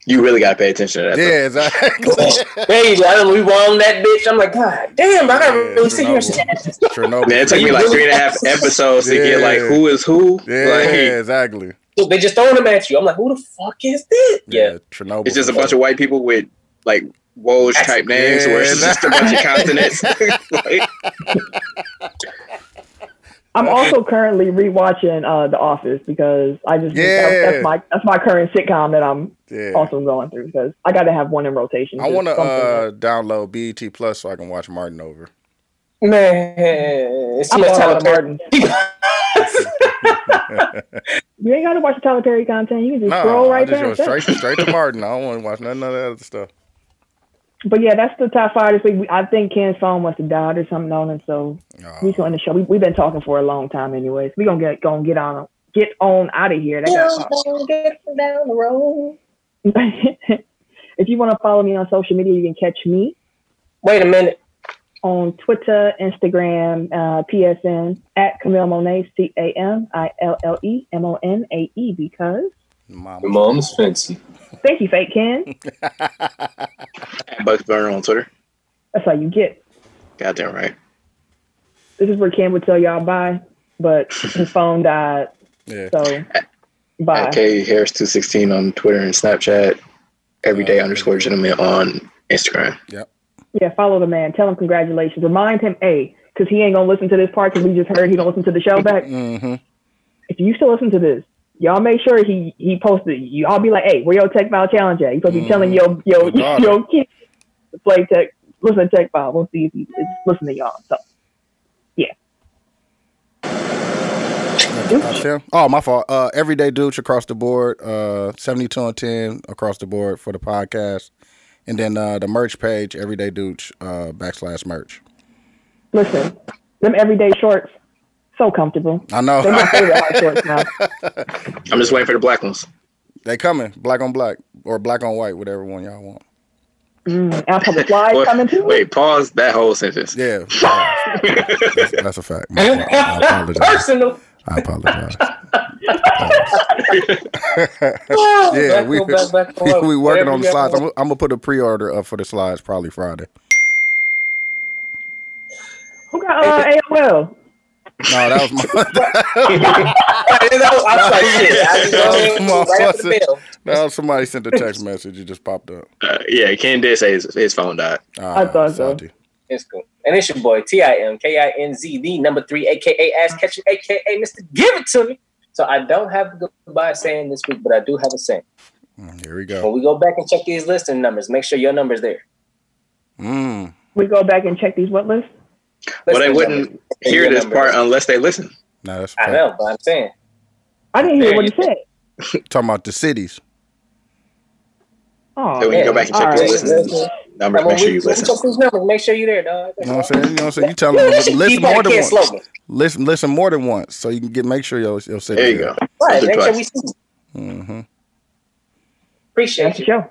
You really gotta pay attention to that. though. Yeah, exactly. Hey, I don't know. we on that bitch. I'm like, God damn, I gotta Yeah, really sit here. Chernobyl. Chernobyl. Man, it took me like three and a half episodes to get like who is who. Yeah, Like exactly. They just throwing them at you. I'm like, who the fuck is this? Yeah. Chernobyl. it's just a bunch of white people with like Woj type names, where it's just a bunch of continents. like, I'm also currently rewatching uh, The Office because I just Yeah. that's, that's my that's my current sitcom that I'm Yeah. also going through because I got to have one in rotation. I want to uh, download BET Plus so I can watch Martin over. Man, it's I'm much Tyler out Perry. You ain't got to watch the Tyler Perry content. You can just No, scroll right I just go past that. straight straight to Martin. I don't want to watch none of that other stuff. But yeah, that's the top five this week. We- I think Ken's phone must have died or something on him, so Oh, he's going to show. We, we've been talking for a long time, anyways. We gonna get gonna get on get on out of here. That got Get down the road. if you want to follow me on social media, you can catch me Wait a minute. on Twitter, Instagram, uh, PSN at Camille Monae, C A M I L L E M O N A E. Because Mama. mom's fancy. thank you, Fake Ken. Bugs Burner on Twitter. That's how you get. Goddamn right. This is where Ken would tell y'all bye, but his phone died, Yeah. so bye. At K Harris two sixteen on Twitter and Snapchat. Everyday underscore gentleman on Instagram. Yeah, Yeah, follow the man. Tell him congratulations. Remind him, A, because he ain't gonna listen to this part because we just heard he don't listen to the show back. Mm-hmm. If you still listen to this, y'all make sure he he posted. You all be like, hey, where your Tech Five challenge at? You supposed to be telling your your Good your kids to play tech, listen to Tech Five. We'll see if he is listening to y'all. So yeah. Oh, my fault. Uh, everyday Dooch across the board. Uh, seventy-two and ten across the board for the podcast, and then uh, the merch page, everyday Dooch uh, backslash merch. listen, them everyday shorts, so comfortable. I know They're my favorite hard shorts now. I'm just waiting for the black ones. they coming, black on black or black on white, whatever one y'all want. Mm, Alpha the Fly Wait, coming too. wait, pause that whole sentence. Yeah, that's, that's a fact. My fault. I apologize. Personal. I apologize. yeah, Yeah, we back, back, back, we, we working on the slides. I'm, I'm gonna put a pre-order up for the slides probably Friday. Who got uh, AOL? No, that was my That was- I was like, shit. I just go ahead and right after the what's it? bell. that was somebody sent a text message. It just popped up. Uh, yeah, Ken did say his, his phone died. I thought so. salty. It's cool. And it's your boy, T I M K I N Z, the number three, aka Ass Catching, aka Mr. Give It To Me. So I don't have a goodbye saying this week, but I do have a saying. Mm, Here we go. When go. we go back and check these listing numbers, make sure your number's there. Mm. We go back and check these what lists. But they wouldn't hear this part unless they listen. No, that's I know, but I'm saying. I didn't hear what you said. Talking about the cities. Oh, so when man. you go back and check these listens numbers, make sure you listen. Make sure you're there, dog. You know what I'm saying? You know what I'm saying? You tell them listen more than once. Listen, listen more than once, so you can get make sure you'll you'll sit there. You go. Right, make sure we see. Mm-hmm. Appreciate it.